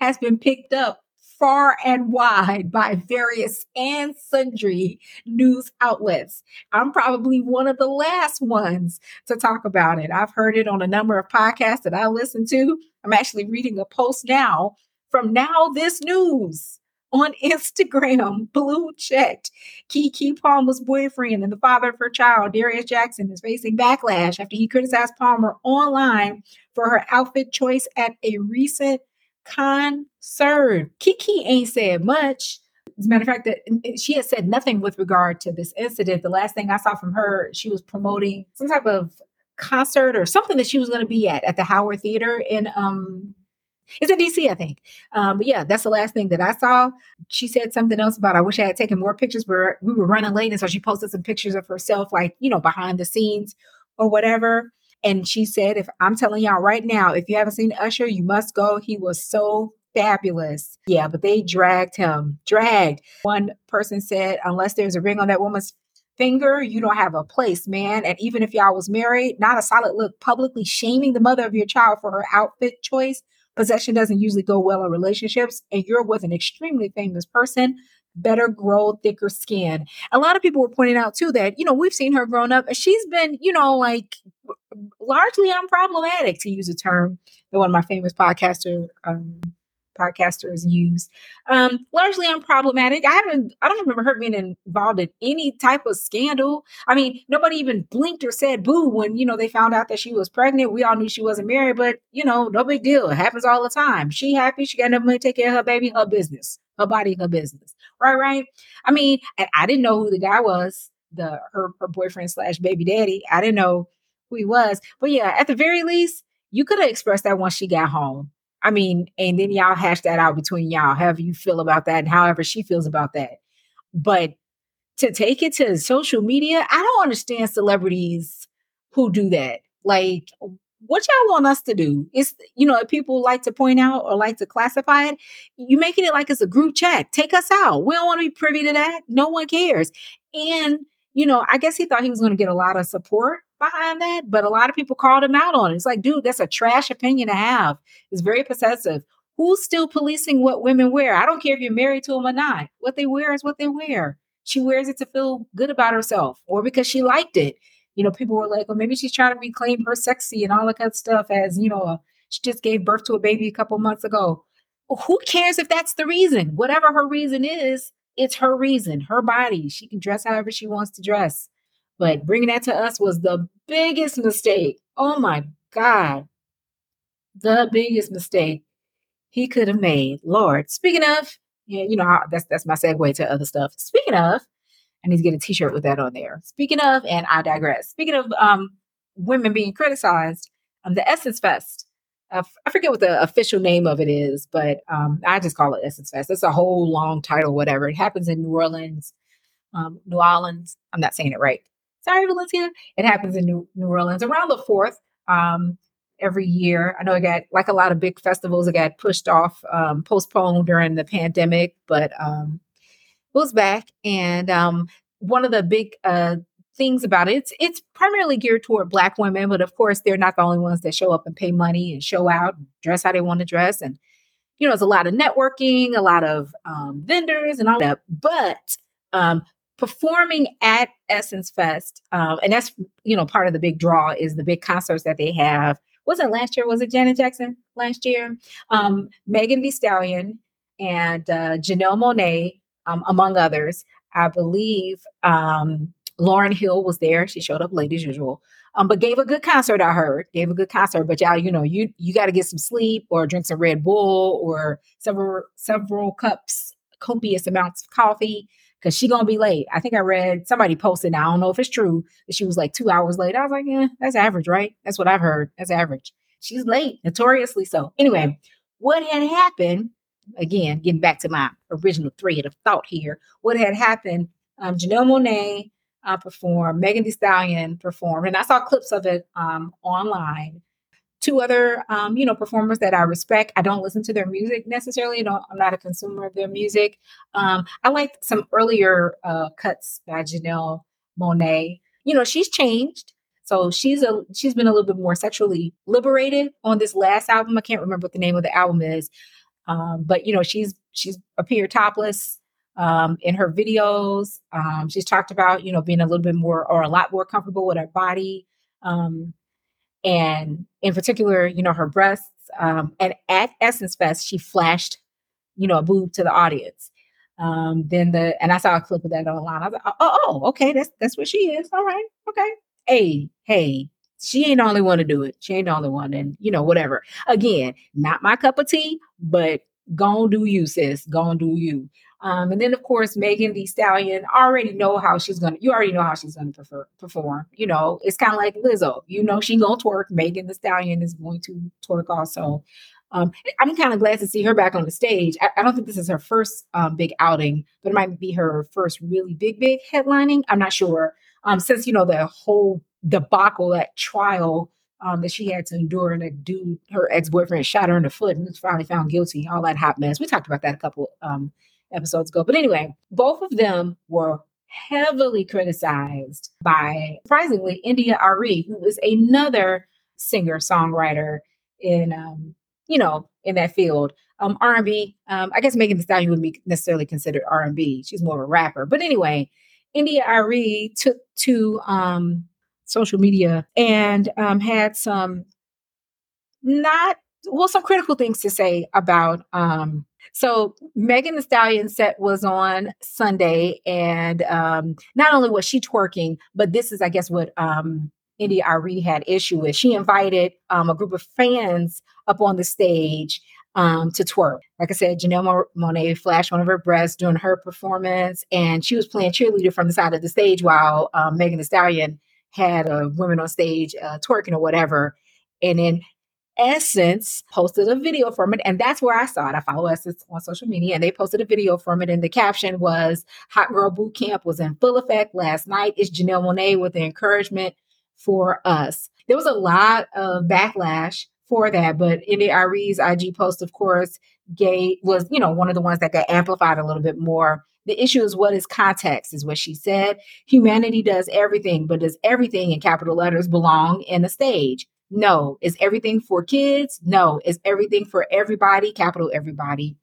has been picked up far and wide by various and sundry news outlets. I'm probably one of the last ones to talk about it. I've heard it on a number of podcasts that I listen to. I'm actually reading a post now from Now This News on Instagram, blue checked. Keke Palmer's boyfriend and the father of her child, Darius Jackson, is facing backlash after he criticized Palmer online for her outfit choice at a recent concerned. Keke ain't said much. As a matter of fact, that she has said nothing with regard to this incident. The last thing I saw from her, she was promoting some type of concert or something that she was going to be at at the Howard Theater in um it's in DC, I think. Um, but yeah, that's the last thing that I saw. She said something else about I wish I had taken more pictures, but we were running late, and so she posted some pictures of herself, like you know, behind the scenes or whatever. And she said, if I'm telling y'all right now, if you haven't seen Usher, you must go. He was so fabulous. Yeah, but they dragged him, dragged. One person said, unless there's a ring on that woman's finger, you don't have a place, man. And even if y'all was married, not a solid look, publicly shaming the mother of your child for her outfit choice. Possession doesn't usually go well in relationships, and you're with an extremely famous person better grow thicker skin. A lot of people were pointing out too that, you know, we've seen her growing up she's been, you know, like largely unproblematic to use a term that one of my famous podcaster um, podcasters use. Um, largely unproblematic. I haven't, I don't remember her being involved in any type of scandal. I mean, nobody even blinked or said boo when, you know, they found out that she was pregnant. We all knew she wasn't married, but, you know, no big deal. It happens all the time. She happy. She got enough money to take care of her baby, her business, her body, her business. Right, right. I mean, and I didn't know who the guy was, the her, her boyfriend slash baby daddy. I didn't know who he was. But yeah, at the very least, you could have expressed that once she got home. I mean, and then y'all hash that out between y'all, however you feel about that and however she feels about that. But to take it to social media, I don't understand celebrities who do that. Like, what y'all want us to do? It's, you know, if people like to point out or like to classify it, you making it like it's a group chat. Take us out. We don't want to be privy to that. No one cares. And, you know, I guess he thought he was going to get a lot of support behind that, but a lot of people called him out on it. It's like, dude, that's a trash opinion to have. It's very possessive. Who's still policing what women wear? I don't care if you're married to them or not. What they wear is what they wear. She wears it to feel good about herself or because she liked it. You know, people were like, well, maybe she's trying to reclaim her sexy and all that kind of stuff as, you know, she just gave birth to a baby a couple months ago. Who cares if that's the reason? Whatever her reason is, it's her reason, her body. She can dress however she wants to dress. But bringing that to us was the biggest mistake. Oh my God. The biggest mistake he could have made. Lord, speaking of, you know, that's that's my segue to other stuff. Speaking of, I need to get a t-shirt with that on there. Speaking of, and I digress. Speaking of um, women being criticized, um, the Essence Fest. I forget what the official name of it is, but um, I just call it Essence Fest. It's a whole long title, whatever. It happens in New Orleans, um, New Orleans. I'm not saying it right. Sorry, Valencia. It happens in New, New Orleans around the fourth um, every year. I know it got like a lot of big festivals. It got pushed off, um, postponed during the pandemic, but um, was back. And um, one of the big uh, things about it, it's it's primarily geared toward Black women, but of course they're not the only ones that show up and pay money and show out, and dress how they want to dress, and you know, it's a lot of networking, a lot of um, vendors, and all that. But um, performing at Essence Fest, um, and that's you know part of the big draw is the big concerts that they have. Was it last year? Was it Janet Jackson last year? Um, Megan Thee Stallion and uh, Janelle Monáe um, among others. I believe um, Lauryn Hill was there. She showed up late as usual, um, but gave a good concert. I heard gave a good concert. But y'all, you know, you you got to get some sleep or drink some Red Bull or several several cups, copious amounts of coffee because she gonna be late. I think I read somebody posted. I don't know if it's true that she was like two hours late. I was like, yeah, that's average, right? That's what I've heard. That's average. She's late, notoriously so. Anyway, what had happened again, getting back to my original thread of thought here, what had happened, um, Janelle Monáe uh, performed, Megan Thee Stallion performed, and I saw clips of it um, online. Two other, um, you know, performers that I respect. I don't listen to their music necessarily. Don't, I'm not a consumer of their music. Um, I like some earlier uh, cuts by Janelle Monáe. You know, she's changed. So she's a she's been a little bit more sexually liberated on this last album. I can't remember what the name of the album is, um, but you know, she's she's appeared topless um, in her videos. Um, she's talked about you know being a little bit more or a lot more comfortable with her body, um, and in particular, you know, her breasts. Um, and at Essence Fest, she flashed, you know, a boob to the audience. Um, then the and I saw a clip of that online. I was like, oh, oh, okay, that's that's what she is. All right, okay. Hey, hey, she ain't the only one to do it. She ain't the only one. And, you know, whatever. Again, not my cup of tea, but go do you, sis. Go do you. Um, and then, of course, Megan Thee Stallion already know how she's gonna. You already know how she's gonna prefer, perform. You know, it's kind of like Lizzo. You know, she gonna twerk. Megan Thee Stallion is going to twerk also. Um, I'm kind of glad to see her back on the stage. I, I don't think this is her first um, big outing, but it might be her first really big, big headlining. I'm not sure. Um, since you know the whole debacle, that trial um, that she had to endure, and that dude, her ex boyfriend, shot her in the foot and was finally found guilty. All that hot mess. We talked about that a couple um, episodes ago. But anyway, both of them were heavily criticized by surprisingly India.Arie, who is another singer songwriter in um, you know in that field. Um, R&B. Um, I guess Megan Thee Stallion wouldn't be necessarily considered R&B. She's more of a rapper. But anyway, India.Arie took to um, social media and um, had some not well some critical things to say about um, so Megan Thee Stallion set was on Sunday, and um, not only was she twerking, but this is, I guess, what um, India.Arie had issue with. She invited um, a group of fans up on the stage um, to twerk. Like I said, Janelle Monáe flashed one of her breasts during her performance, and she was playing cheerleader from the side of the stage while um, Megan Thee Stallion had a women on stage uh, twerking or whatever. And then Essence posted a video from it, and that's where I saw it. I follow Essence on social media, and they posted a video from it, and the caption was "Hot Girl Boot Camp was in full effect last night." It's Janelle Monáe with the encouragement for us. There was a lot of backlash for that, but India.Arie's IG post, of course, gay was, you know, one of the ones that got amplified a little bit more. The issue is what is context, is what she said. Humanity does everything, but does everything in capital letters belong in the stage? No. Is everything for kids? No. Is everything for everybody? Capital everybody.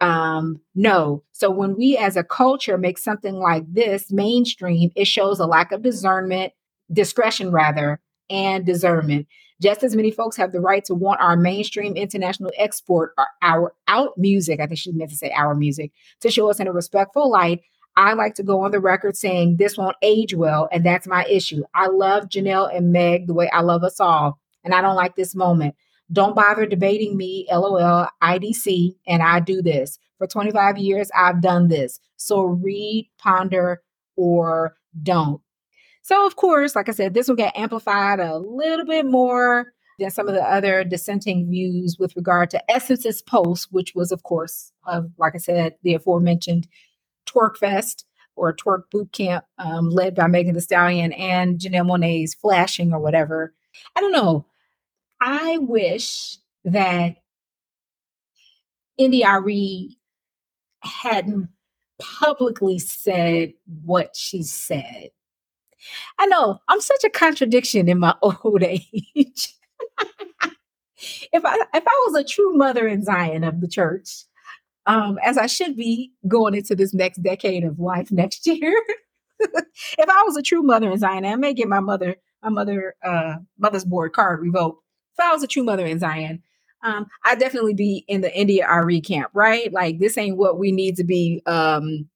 Um, no. So when we as a culture make something like this mainstream, it shows a lack of discernment, discretion rather, and discernment. Just as many folks have the right to want our mainstream international export or our out music, I think she meant to say our music, to show us in a respectful light. I like to go on the record saying this won't age well, and that's my issue. I love Janelle and Meg the way I love us all, and I don't like this moment. Don't bother debating me, lol, IDC, and I do this. For 25 years, I've done this. So read, ponder, or don't. So, of course, like I said, this will get amplified a little bit more than some of the other dissenting views with regard to Essence's post, which was, of course, of like I said, the aforementioned Twerk Fest or Twerk Boot Camp, um, led by Megan Thee Stallion and Janelle Monáe's Flashing or whatever. I don't know. I wish that Arie hadn't publicly said what she said. I know I'm such a contradiction in my old age. if I if I was a true mother in Zion of the church, um, as I should be going into this next decade of life next year, if I was a true mother in Zion, I may get my mother my mother uh, mother's board card revoked. If I was a true mother in Zion, um, I'd definitely be in the India.Arie camp, right? Like this ain't what we need to be um,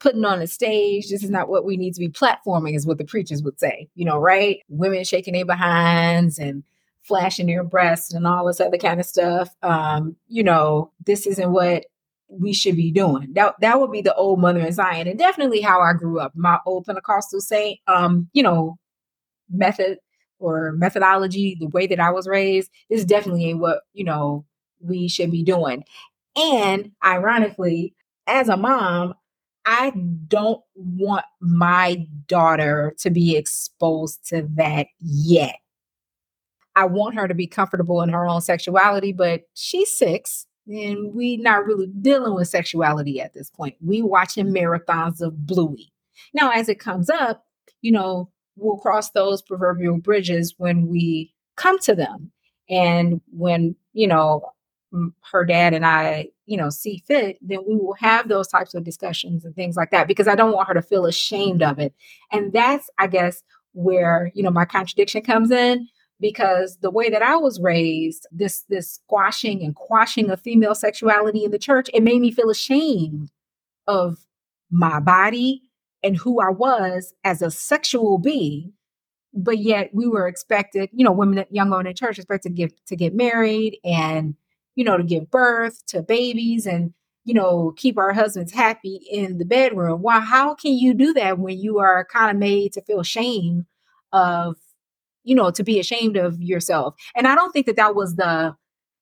putting on a stage. This is not what we need to be platforming, is what the preachers would say, you know, right? Women shaking their behinds and flashing their breasts and all this other kind of stuff. Um, you know, this isn't what we should be doing. That that would be the old mother in Zion, and definitely how I grew up. My old Pentecostal saint, um, you know, method or methodology, the way that I was raised, this definitely ain't what you know we should be doing. And ironically, as a mom, I don't want my daughter to be exposed to that yet. I want her to be comfortable in her own sexuality, but she's six and mm-hmm. we not really dealing with sexuality at this point. We watching mm-hmm. marathons of Bluey. Now, as it comes up, you know, we'll cross those proverbial bridges when we come to them. And when, you know, her dad and I, you know, see fit, then we will have those types of discussions and things like that because I don't want her to feel ashamed of it. And that's, I guess, where, you know, my contradiction comes in because the way that I was raised, this this squashing and quashing of female sexuality in the church, it made me feel ashamed of my body and who I was as a sexual being but yet we were expected, you know, women, young women in church expected to get to get married and you know, to give birth to babies and, you know, keep our husbands happy in the bedroom. Why, how can you do that when you are kind of made to feel shame of, you know, to be ashamed of yourself? And I don't think that that was the,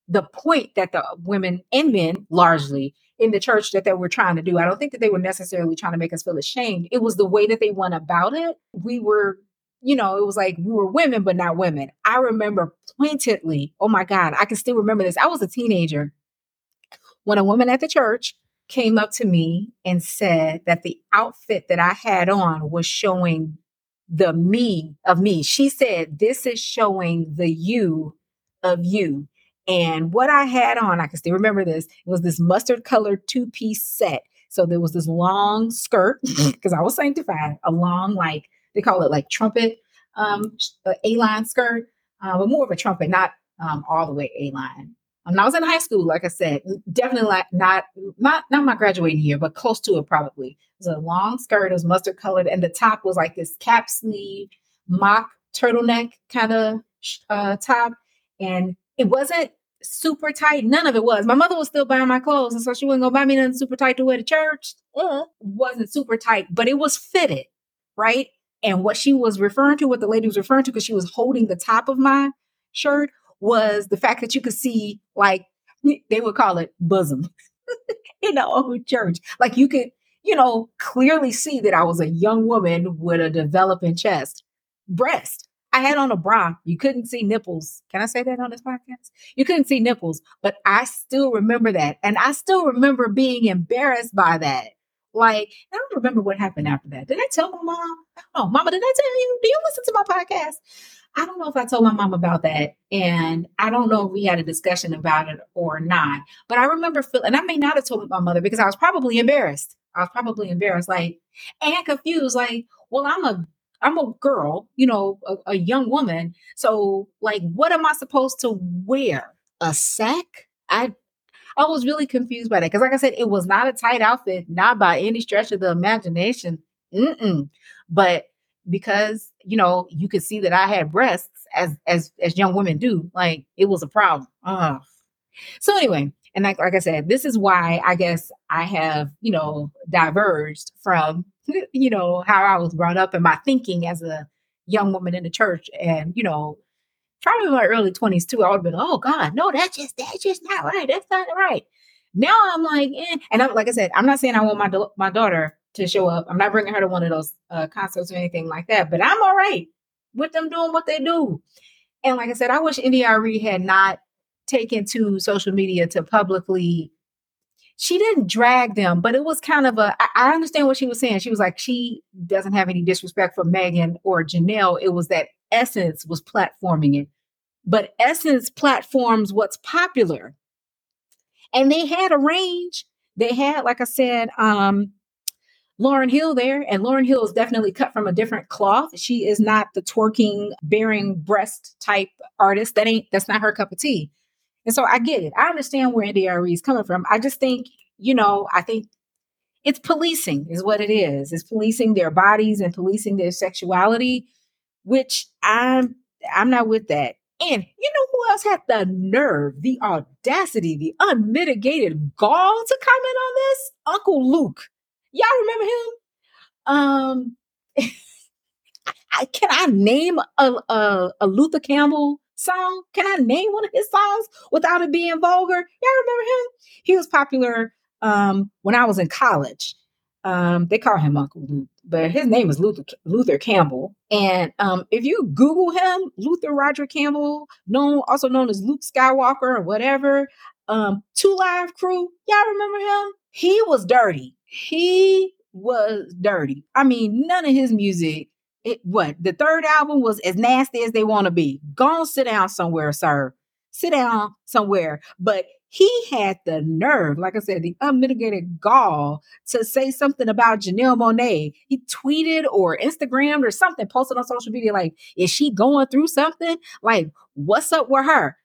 the point that the women and men largely in the church that they were trying to do. I don't think that they were necessarily trying to make us feel ashamed. It was the way that they went about it. We were you know, it was like we were women, but not women. I remember pointedly, oh my God, I can still remember this. I was a teenager when a woman at the church came up to me and said that the outfit that I had on was showing the me of me. She said, This is showing the you of you. And what I had on, I can still remember this, it was this mustard colored two piece set. So there was this long skirt because I was sanctified, a long, like, they call it like trumpet um, A line skirt, uh, but more of a trumpet, not um, all the way A line. When I was in high school, like I said, definitely like not not not my graduating year, but close to it probably. It was a long skirt, it was mustard colored, and the top was like this cap sleeve mock turtleneck kind of uh, top, and it wasn't super tight. None of it was. My mother was still buying my clothes, and so she wouldn't gonna buy me nothing super tight to wear to church. Uh, wasn't super tight, but it was fitted, right? And what she was referring to, what the lady was referring to, because she was holding the top of my shirt, was the fact that you could see, like, they would call it bosom in the old church. Like, you could, you know, clearly see that I was a young woman with a developing chest. breast. I had on a bra. You couldn't see nipples. Can I say that on this podcast? You couldn't see nipples, but I still remember that. And I still remember being embarrassed by that. Like, I don't remember what happened after that. Did I tell my mom? Oh, mama, did I tell you? Do you listen to my podcast? I don't know if I told my mom about that. And I don't know if we had a discussion about it or not. But I remember feeling, and I may not have told my mother because I was probably embarrassed. I was probably embarrassed, like, and confused, like, well, I'm a I'm a girl, you know, a, a young woman. So, like, what am I supposed to wear? A sack? I I was really confused by that because, like I said, it was not a tight outfit, not by any stretch of the imagination. Mm-mm. But because you know you could see that I had breasts as as as young women do, like it was a problem. Uh. So anyway, and like like I said, this is why I guess I have you know diverged from you know how I was brought up and my thinking as a young woman in the church, and you know probably in my early 20s too, I would have been, oh God, no, that's just that's just not right. That's not right. Now I'm like, eh. and I'm like I said, I'm not saying I want my my daughter to show up. I'm not bringing her to one of those uh, concerts or anything like that, but I'm all right with them doing what they do. And like I said, I wish India.Arie had not taken to social media to publicly. She didn't drag them, but it was kind of a. I, I understand what she was saying. She was like, she doesn't have any disrespect for Megan or Janelle. It was that Essence was platforming it. But Essence platforms what's popular. And they had a range. They had, like I said, um, Lauryn Hill there, and Lauryn Hill is definitely cut from a different cloth. She is not the twerking, bearing breast type artist. That ain't that's not her cup of tea. And so I get it. I understand where India.Arie is coming from. I just think, you know, I think it's policing is what it is. It's policing their bodies and policing their sexuality which I'm I'm not with that. And you know who else had the nerve, the audacity, the unmitigated gall to comment on this? Uncle Luke. Y'all remember him? Um, I, can I name a, a, a Luther Campbell song? Can I name one of his songs without it being vulgar? Y'all remember him? He was popular um, when I was in college. Um, they call him Uncle Luke, but his name is Luther Luther Campbell. And um, if you Google him, Luther Roger Campbell, known also known as Luke Skywalker or whatever, um, Two Live Crew, y'all remember him? He was dirty. He was dirty. I mean, none of his music. It what the third album was as nasty as they want to be. Go sit down somewhere, sir. Sit down somewhere. But he had the nerve, like I said, the unmitigated gall to say something about Janelle Monáe. He tweeted or Instagrammed or something, posted on social media, like, is she going through something? Like, what's up with her?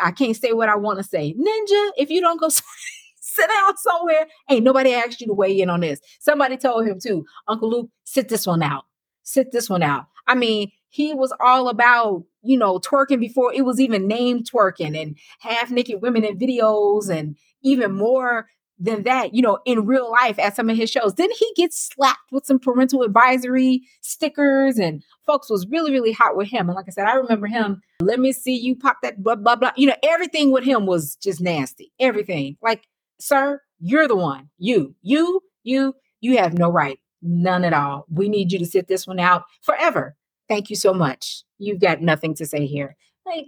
I can't say what I want to say. Ninja, if you don't go sit down somewhere, ain't nobody asked you to weigh in on this. Somebody told him too, Uncle Luke, sit this one out. Sit this one out. I mean, he was all about, you know, twerking before it was even named twerking and half naked women in videos and even more than that, you know, in real life at some of his shows. Then he gets slapped with some parental advisory stickers and folks was really, really hot with him. And like I said, I remember him, let me see you pop that blah, blah, blah. You know, everything with him was just nasty. Everything. Like, sir, you're the one. You, you, you, you have no right. None at all. We need you to sit this one out forever. Thank you so much. You've got nothing to say here. Like,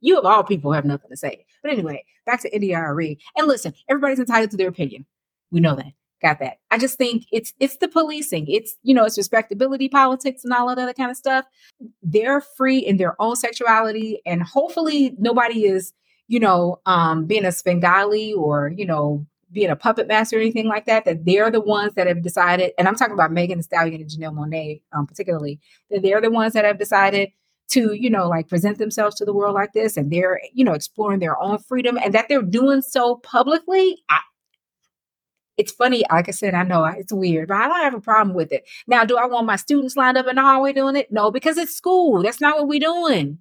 you of all people have nothing to say. But anyway, back to India.Arie. And listen, everybody's entitled to their opinion. We know that. Got that. I just think it's it's the policing. It's you know, it's respectability politics and all of that other kind of stuff. They're free in their own sexuality, and hopefully nobody is, you know, um, being a Svengali or, you know, being a puppet master or anything like that, that they're the ones that have decided, and I'm talking about Megan Thee Stallion and Janelle Monáe um, particularly, that they're the ones that have decided to, you know, like present themselves to the world like this and they're, you know, exploring their own freedom and that they're doing so publicly. I, it's funny, like I said, I know it's weird, but I don't have a problem with it. Now, do I want my students lined up in the hallway doing it? No, because it's school. That's not what we're doing.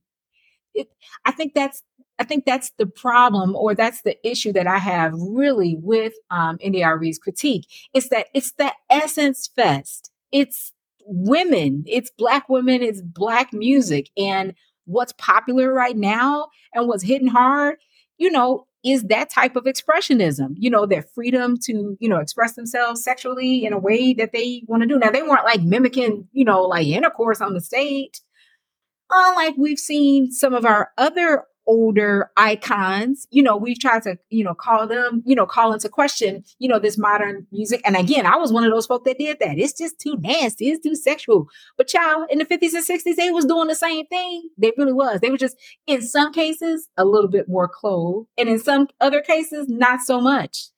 It, I think that's I think that's the problem, or that's the issue that I have really with um, India.Arie's critique. It's that it's the essence fest. It's women, it's black women, it's black music, and what's popular right now and what's hitting hard. You know, is that type of expressionism, you know, their freedom to, you know, express themselves sexually in a way that they want to do. Now, they weren't like mimicking, you know, like intercourse on the stage. Unlike we've seen some of our other older icons, you know, we've tried to, you know, call them, you know, call into question, you know, this modern music. And again, I was one of those folk that did that. It's just too nasty. It's too sexual. But y'all in the 50s and 60s, they was doing the same thing. They really was. They were just, in some cases, a little bit more clothed. And in some other cases, not so much.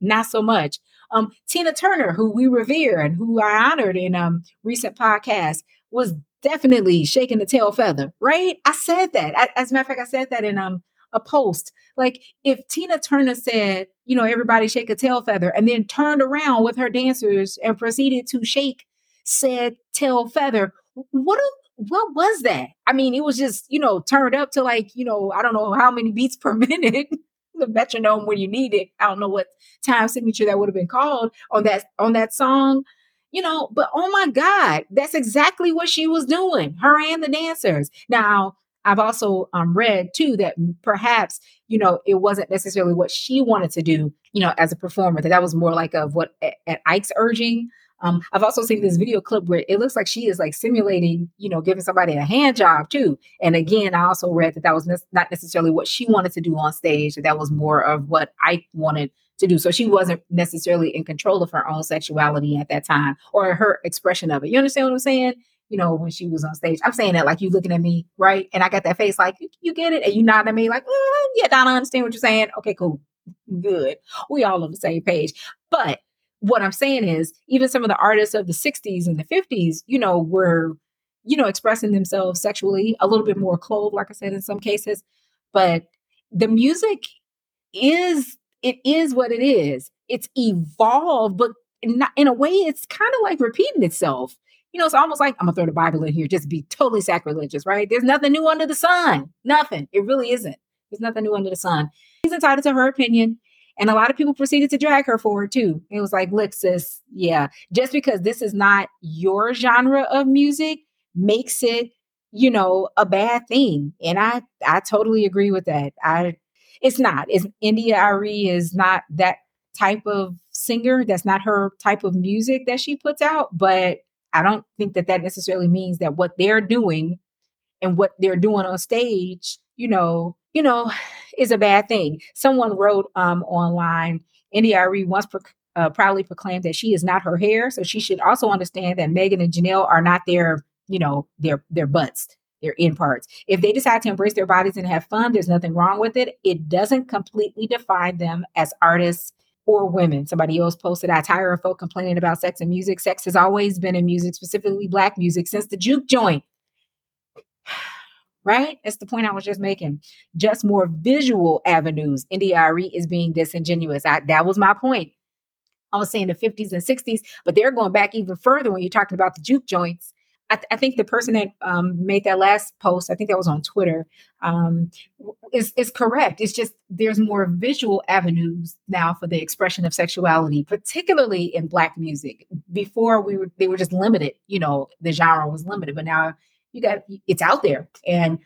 Not so much. Um, Tina Turner, who we revere and who I honored in um recent podcasts, was definitely shaking the tail feather, right? I said that. I, as a matter of fact, I said that in um a post. Like if Tina Turner said, you know, everybody shake a tail feather, and then turned around with her dancers and proceeded to shake said tail feather, what what was that? I mean, it was just, you know, turned up to like, you know, I don't know how many beats per minute. the metronome when you need it. I don't know what time signature that would have been called on that on that song you know, but oh my God, that's exactly what she was doing, her and the dancers. Now, I've also um, read too that perhaps, you know, it wasn't necessarily what she wanted to do, you know, as a performer, that that was more like of what at, at Ike's urging. Um, I've also seen this video clip where it looks like she is like simulating, you know, giving somebody a hand job too. And again, I also read that that was ne- not necessarily what she wanted to do on stage, that that was more of what Ike wanted to do. So she wasn't necessarily in control of her own sexuality at that time or her expression of it. You understand what I'm saying? You know, when she was on stage, I'm saying that like you looking at me, right? And I got that face like, you get it? And you nodding at me like, mm, yeah, Donna, I understand what you're saying. Okay, cool. Good. We all on the same page. But what I'm saying is, even some of the artists of the 60s and the 50s, you know, were, you know, expressing themselves sexually a little bit more clothed, like I said, in some cases. But the music is it is what it is. It's evolved, but not, in a way, it's kind of like repeating itself. You know, it's almost like I'm gonna throw the Bible in here just be totally sacrilegious, right? There's nothing new under the sun. Nothing. It really isn't. There's nothing new under the sun. She's entitled to her opinion. And a lot of people proceeded to drag her for it too. It was like, look, sis, yeah, just because this is not your genre of music makes it, you know, a bad thing. And I I totally agree with that. I it's not. It's India.Arie is not that type of singer. That's not her type of music that she puts out. But I don't think that that necessarily means that what they're doing and what they're doing on stage, you know, you know, is a bad thing. Someone wrote um, online, India.Arie once pro- uh, proudly proclaimed that she is not her hair, so she should also understand that Megan and Janelle are not their, you know, their their butts their in parts. If they decide to embrace their bodies and have fun, there's nothing wrong with it. It doesn't completely define them as artists or women. Somebody else posted, I tire of folk complaining about sex and music. Sex has always been in music, specifically black music, since the juke joint. right? That's the point I was just making. Just more visual avenues. India.Arie is being disingenuous. I, that was my point. I was saying the 50s and 60s, but they're going back even further when you're talking about the juke joints I, th- I, think the person that um, made that last post, I think that was on Twitter, um, is is correct. It's just there's more visual avenues now for the expression of sexuality, particularly in Black music. Before we were, they were just limited. You know, the genre was limited, but now you got it's out there, and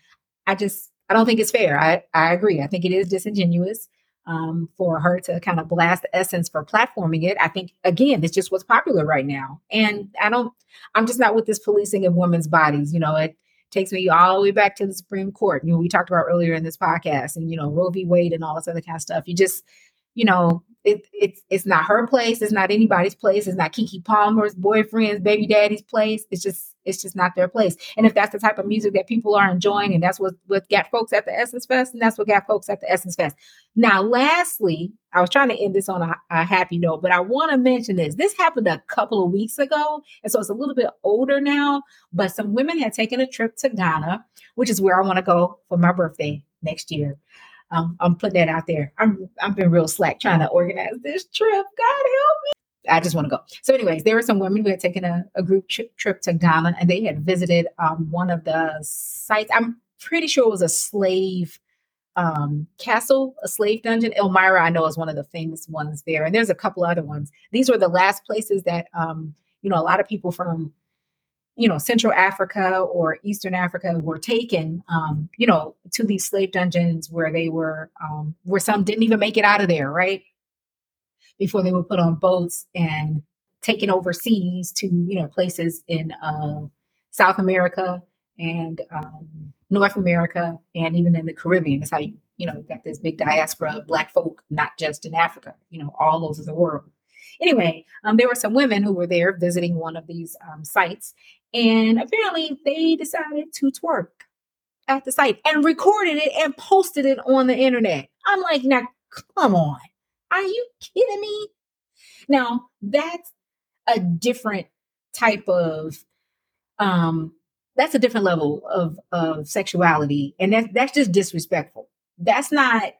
I just I don't think it's fair. I I agree. I think it is disingenuous um, for her to kind of blast the essence for platforming it. I think again, it's just what's popular right now, and I don't. I'm just not with this policing of women's bodies. You know, it takes me all the way back to the Supreme Court. You know, we talked about earlier in this podcast, and you know, Roe v. Wade and all this other kind of stuff. You just, you know, it, it's it's not her place. It's not anybody's place. It's not Keke Palmer's boyfriend's baby daddy's place. It's just it's just not their place. And if that's the type of music that people are enjoying, and that's what what got folks at the Essence Fest, and that's what got folks at the Essence Fest. Now, lastly, I was trying to end this on a, a happy note, but I want to mention this. This happened a couple of weeks ago, and so it's a little bit older now. But some women had taken a trip to Ghana, which is where I want to go for my birthday next year. Um, I'm putting that out there. I'm I've been real slack trying to organize this trip. God help me. I just want to go. So, anyways, there were some women who had taken a, a group trip, trip to Ghana, and they had visited um, one of the sites. I'm pretty sure it was a slave um, castle, a slave dungeon. Elmina, I know, is one of the famous ones there, and there's a couple other ones. These were the last places that um, you know a lot of people from you know, Central Africa or Eastern Africa were taken, um, you know, to these slave dungeons where they were, um, where some didn't even make it out of there, right? Before they were put on boats and taken overseas to, you know, places in uh, South America and um, North America and even in the Caribbean. That's how you, you know, got this big diaspora of Black folk, not just in Africa, you know, all over the world. Anyway, um, there were some women who were there visiting one of these um, sites, and apparently they decided to twerk at the site and recorded it and posted it on the internet. I'm like, now, come on. Are you kidding me? Now, that's a different type of um that's a different level of of sexuality and that that's just disrespectful. That's not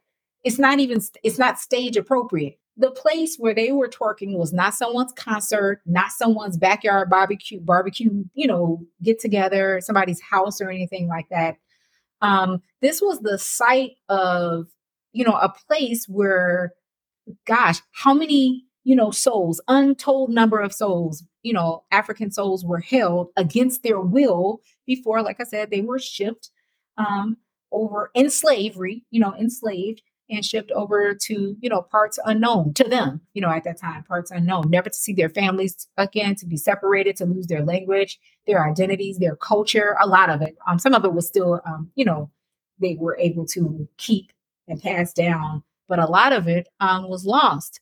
it's not even it's not stage appropriate. The place where they were twerking was not someone's concert not someone's backyard barbecue barbecue you know get together somebody's house or anything like that. Um this was the site of you know a place where gosh how many you know souls untold number of souls you know african souls were held against their will before like i said they were shipped um over in slavery, you know, enslaved and shipped over to, you know, parts unknown to them, you know, at that time, parts unknown, never to see their families again, to be separated, to lose their language, their identities, their culture, a lot of it. Um, some of it was still, um, you know, they were able to keep and pass down, but a lot of it um, was lost.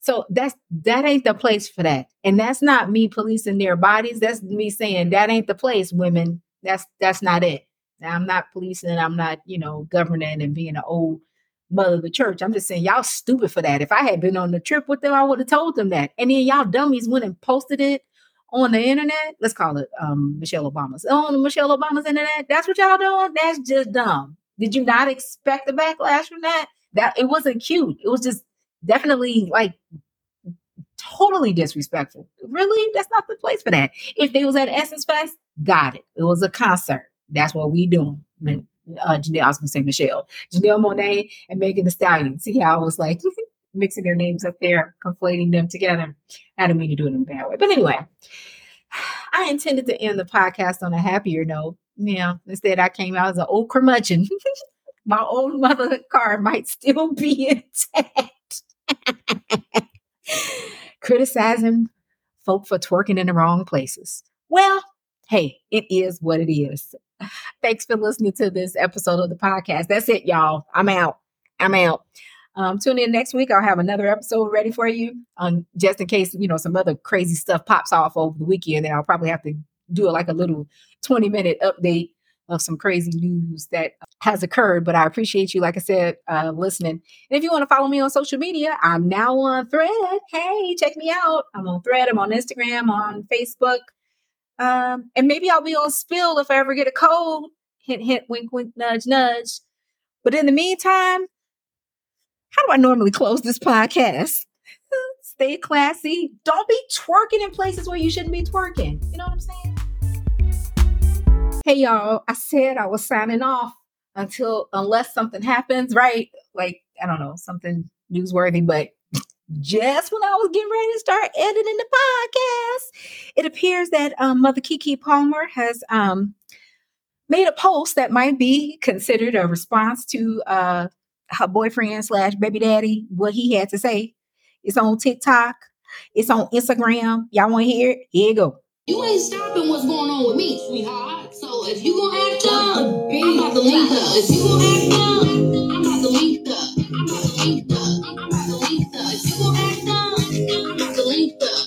So that's that ain't the place for that. And that's not me policing their bodies. That's me saying that ain't the place, women. That's that's not it. I'm not policing, I'm not, you know, governing and being an old mother of the church. I'm just saying y'all stupid for that. If I had been on the trip with them, I would have told them that. And then y'all dummies went and posted it on the internet. Let's call it um, Michelle Obama's on Michelle Obama's internet. That's what y'all doing. That's just dumb. Did you not expect the backlash from that? That it wasn't cute. It was just definitely like totally disrespectful. Really, that's not the place for that. If they was at Essence Fest, got it. It was a concert. That's what we doing. Uh, Janelle, I was gonna say Michelle, Janelle Monáe and Megan Thee Stallion. See how I was like mixing their names up there, conflating them together. I didn't mean to do it in a bad way, but anyway, I intended to end the podcast on a happier note. Yeah, instead I came out as an old curmudgeon. My old mother car might still be intact. Criticizing folk for twerking in the wrong places. Well, hey, it is what it is. Thanks for listening to this episode of the podcast. That's it, y'all. I'm out. I'm out. Um, tune in next week. I'll have another episode ready for you. Um, just in case you know some other crazy stuff pops off over the weekend, then I'll probably have to do like a little 20 minute update of some crazy news that has occurred. But I appreciate you, like I said, uh, listening. And if you want to follow me on social media, I'm now on Thread. Hey, check me out. I'm on Thread. I'm on Instagram, on Facebook. Um, and maybe I'll be on spill if I ever get a cold. Hint, hint, wink, wink, nudge, nudge. But in the meantime, how do I normally close this podcast? Stay classy. Don't be twerking in places where you shouldn't be twerking. You know what I'm saying? Hey y'all, I said I was signing off until unless something happens, right? Like, I don't know, something newsworthy, but just when I was getting ready to start editing the podcast, it appears that um, Mother Keke Palmer has um, made a post that might be considered a response to uh, her boyfriend slash baby daddy, what he had to say. It's on TikTok. It's on Instagram. Y'all want to hear it? Here you go. You ain't stopping what's going on with me, sweetheart. If you gonna act up, I'm about to link up. If you gonna act up, I'm about to link up. I'm about to link up. I'm about to link up. If you gonna act up, I'm about to link up.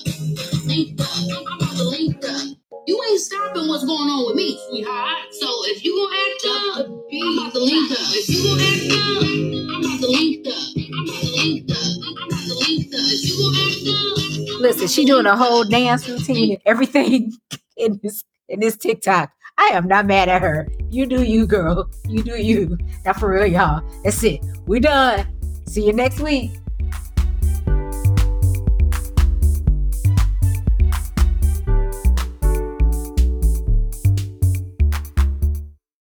Link up. I'm about to link up. You ain't stopping what's going on with me, sweetheart. So if you gonna act up, I'm about to link up. If you gonna act up, I'm about to link up. I'm about to link up. I'm about to link up. If you gonna act up. Listen, she doing a whole dance routine and everything in this in this TikTok. I am not mad at her. You do you, girl. You do you. Now for real, y'all. That's it. We done. See you next week.